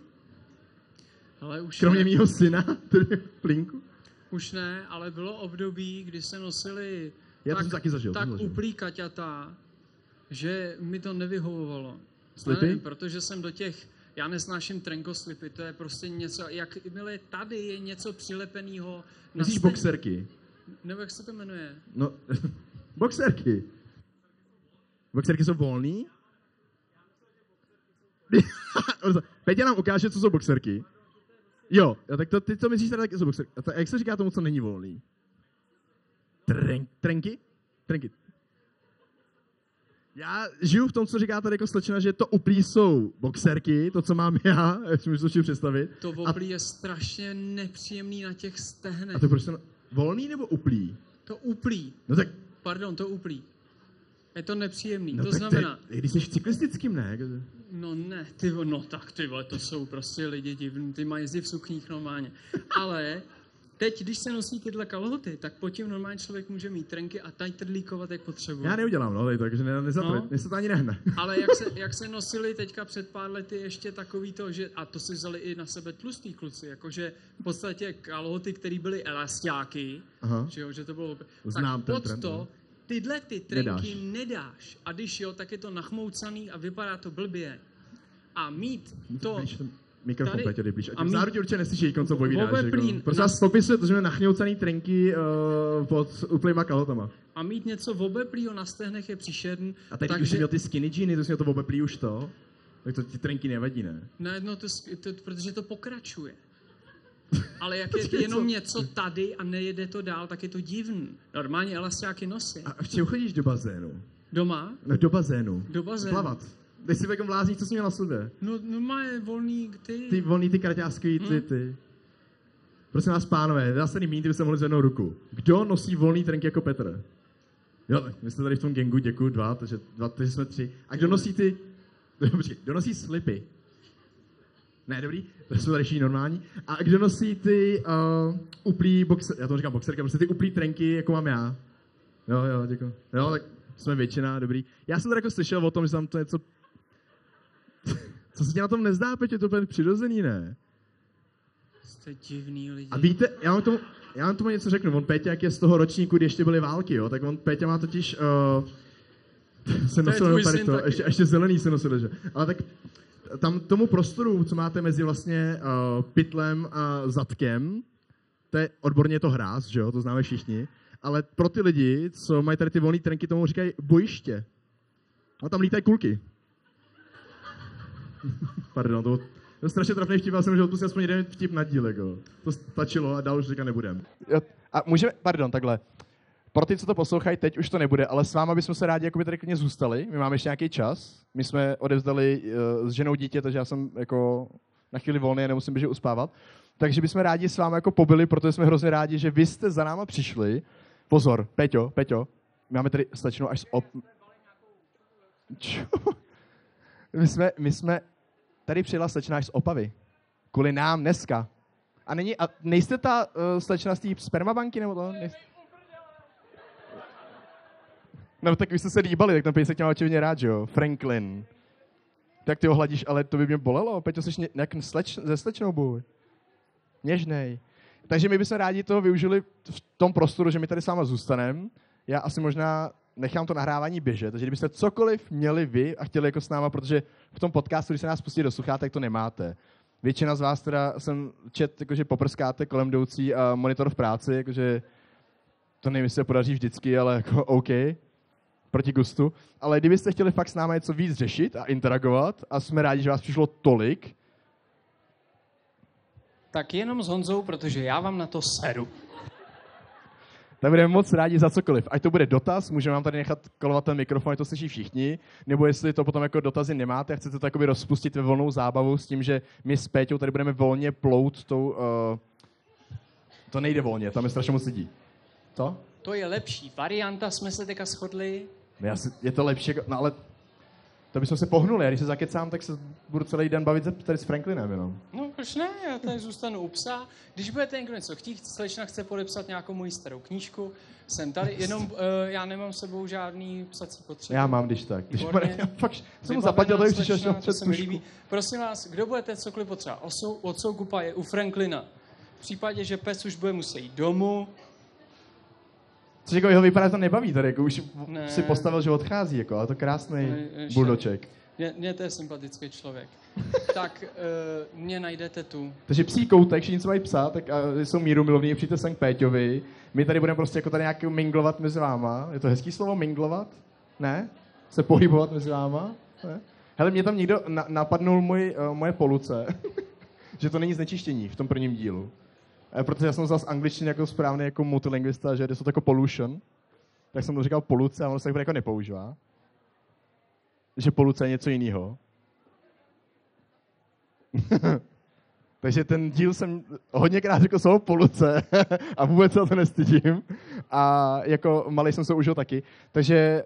B: Ale už
C: Kromě
B: ne,
C: mýho syna, v plinku?
B: už ne, ale bylo období, kdy se nosili
C: Já to
B: tak,
C: jsem taky zažil, to
B: tak
C: zažil.
B: kaťata, že mi to nevyhovovalo.
C: Slipy?
B: Ne, protože jsem do těch, já nesnáším trenkoslipy, to je prostě něco, jakmile tady je něco přilepeného
C: Myslíš
B: stejn-
C: boxerky?
B: Nebo jak se to jmenuje?
C: No, boxerky. Boxerky jsou volný? Petě nám ukáže, co jsou boxerky. Jo, jo tak to, ty to myslíš teda, jak jsou boxerky. A jak se říká tomu, co není volný? Tren, trenky? Trenky. Já žiju v tom, co říká tady jako slečna, že to uplý jsou boxerky, to, co mám já, si můžu představit.
B: To
C: A,
B: oblí je strašně nepříjemný na těch stehnech.
C: a to prostě volný nebo uplý?
B: To uplí,
C: No tak,
B: pardon, to uplí. Je to nepříjemný,
C: no
B: to znamená,
C: Ty, když jsi v cyklistickým, ne?
B: no ne, ty, no tak ty vole, to jsou prostě lidi divní, ty mají jezdit v sukních normálně. Ale teď, když se nosí tyhle kalhoty, tak pod tím normální člověk může mít trenky a tajtrlíkovat, jak potřebuje.
C: Já neudělám, no, takže ne, nezapřed,
B: No.
C: se to ani nehne.
B: Ale jak se, jak se nosili teďka před pár lety ještě takový to, že, a to si vzali i na sebe tlustý kluci, jakože v podstatě kalhoty, které byly elastáky,
C: Aha.
B: že, jo, že to bylo...
C: Znám
B: tak pod
C: trend,
B: to,
C: no.
B: tyhle ty trenky
C: Nedáš.
B: nedáš. nedáš. A když jo, tak je to nachmoucaný a vypadá to blbě. A mít to...
C: Mikrofon,
B: tady-
C: Peťo, blíž.
B: a
C: zároveň určitě neslyší.
B: Obeplín
C: Jako. Prostě
B: na-
C: vás popisuje to, že máme nachňoucaný trenky uh, pod úplnýma kalhotama.
B: A mít něco v obeplýho na stehnech je příšerný.
C: A teď, když jsi měl ty skinny jeany, to jsi měl to obeplý už to, tak to ti trenky nevadí, ne?
B: Najednou to, sk- to, protože to pokračuje. Ale jak je jenom
C: co?
B: něco tady a nejede to dál, tak je to divný. Normálně elastáky nosí.
C: A v čem chodíš do bazénu?
B: Doma?
C: No do bazénu.
B: Do bazénu.
C: Plavat. Teď si jako vlázní, co jsi měl na sobě?
B: No, no má volný ty.
C: Ty volný, ty kraťáskový, ty,
B: Hm?
C: ty. Prosím vás, pánové, dá se mít, kdyby mohli zvednout ruku. Kdo nosí volný trenky jako Petr? Jo, my jste tady v tom gengu, děkuji, dva, takže, dva, takže jsme tři. A kdo nosí ty, počkej, kdo nosí slipy? Ne, dobrý, to jsme tady normální. A kdo nosí ty uh, uplý boxer, já to říkám boxerka, prostě ty uplý trenky, jako mám já? Jo, jo, děkuji. Jo, tak jsme většina, dobrý. Já jsem tady jako slyšel o tom, že tam to něco... Co se ti na tom nezdá, Petě, to je úplně přirozený, ne?
B: Jste divný lidi.
C: A víte, já vám tomu, já vám tomu něco řeknu. On Péťa, jak je z toho ročníku, kdy ještě byly války, jo, tak on Péťa má totiž... Uh, se nosil
B: tvůj
C: jenom tady to,
B: taky.
C: ještě, ještě zelený se nosil, že? Ale tak tam tomu prostoru, co máte mezi vlastně uh, pytlem a zadkem, to je odborně je to hráz, že jo, to známe všichni, ale pro ty lidi, co mají tady ty volné trenky, tomu říkají bojiště. A tam lítají kulky. Pardon, to, to je strašně trapný vtip, já jsem že odpustil aspoň jeden vtip na díl, jako. To stačilo a dál už říkat nebudem. A můžeme, pardon, takhle. Pro ty, co to poslouchají, teď už to nebude, ale s váma bychom se rádi jakoby tady klidně zůstali. My máme ještě nějaký čas. My jsme odevzdali uh, s ženou dítě, takže já jsem jako na chvíli volný a nemusím běžet uspávat. Takže bychom rádi s vámi jako pobyli, protože jsme hrozně rádi, že vy jste za náma přišli. Pozor, Peťo, Peťo, my máme tady slečnu až op... My jsme, my jsme, tady přijela slečna z Opavy. Kvůli nám dneska. A, není, a nejste ta uh, slečna z té spermabanky, nebo to? Nejste? No tak vy jste se líbali, tak ten pejsek tě má očividně rád, že jo? Franklin. Tak ty ho hladíš, ale to by mě bolelo. Peťo, jsi ně, jak sleč, ze slečnou buď. Něžnej. Takže my bychom rádi toho využili v tom prostoru, že my tady s váma zůstaneme. Já asi možná nechám to nahrávání běžet, takže kdybyste cokoliv měli vy a chtěli jako s náma, protože v tom podcastu, když se nás pustí do sluchátek, to nemáte. Většina z vás teda jsem čet, jakože poprskáte kolem jdoucí a monitor v práci, jakože to nevím, jestli se podaří vždycky, ale jako OK, proti gustu. Ale kdybyste chtěli fakt s námi něco víc řešit a interagovat a jsme rádi, že vás přišlo tolik,
B: Tak jenom s Honzou, protože já vám na to seru.
C: Tak budeme moc rádi za cokoliv. Ať to bude dotaz, můžeme vám tady nechat kolovat ten mikrofon, ať to slyší všichni, nebo jestli to potom jako dotazy nemáte a chcete to jakoby rozpustit ve volnou zábavu s tím, že my s Péťou tady budeme volně plout tou... Uh, to nejde volně, tam je strašně moc lidí. Co?
B: To je lepší varianta, jsme se teďka shodli.
C: No já si, je to lepší, jako- no ale to bychom se pohnuli. Já když se zakecám, tak se budu celý den bavit tady s Franklinem jenom.
B: No proč ne, já tady zůstanu u psa. Když budete někdo něco chtít, slečna chce podepsat nějakou moji starou knížku, jsem tady, jenom uh, já nemám s sebou žádný psací potřeby.
C: Já mám, když tak. Když
B: Výborně.
C: já fakt jsem mu zaplatil, tak přišel
B: to
C: před
B: se líbí. Prosím vás, kdo budete cokoliv potřeba? Osou, od Soukupa je u Franklina. V případě, že pes už bude muset jít domů,
C: Což jako jeho vypadá, že to nebaví tady, jako už
B: Ne.
C: si postavil, že odchází, jako, ale to krásný
B: Ne, ještě-
C: buldoček.
B: mě, mě to je sympatický člověk. tak uh, mě najdete tu.
C: Takže psí koutek, všichni, co mají psa, tak a jsou míru milovní, přijďte sem k Péťovi. My tady budeme prostě jako tady nějak minglovat mezi váma. Je to hezký slovo minglovat? Ne? Se pohybovat mezi váma? Ne? Hele, mě tam někdo na, napadnul můj, uh, moje poluce, že to není znečištění v tom prvním dílu. Protože já jsem vzal z angličtiny jako správný jako multilingvista, že je to jako pollution. Tak jsem to říkal poluce a ono se tak jako nepoužívá. Že poluce je něco jiného. Takže ten díl jsem hodněkrát řekl slovo poluce a vůbec se to nestydím. A jako malý jsem se užil taky. Takže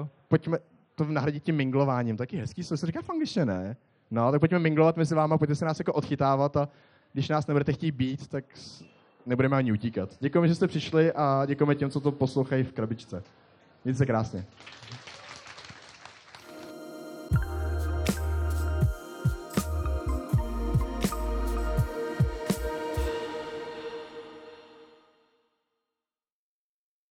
C: uh, pojďme to nahradit tím minglováním. Taky hezký, co se říká v angličtině, ne? No, tak pojďme minglovat mezi váma, pojďte se nás jako odchytávat a když nás nebudete chtít být, tak nebudeme ani utíkat. Děkujeme, že jste přišli a děkujeme těm, co to poslouchají v krabičce. Mějte se krásně.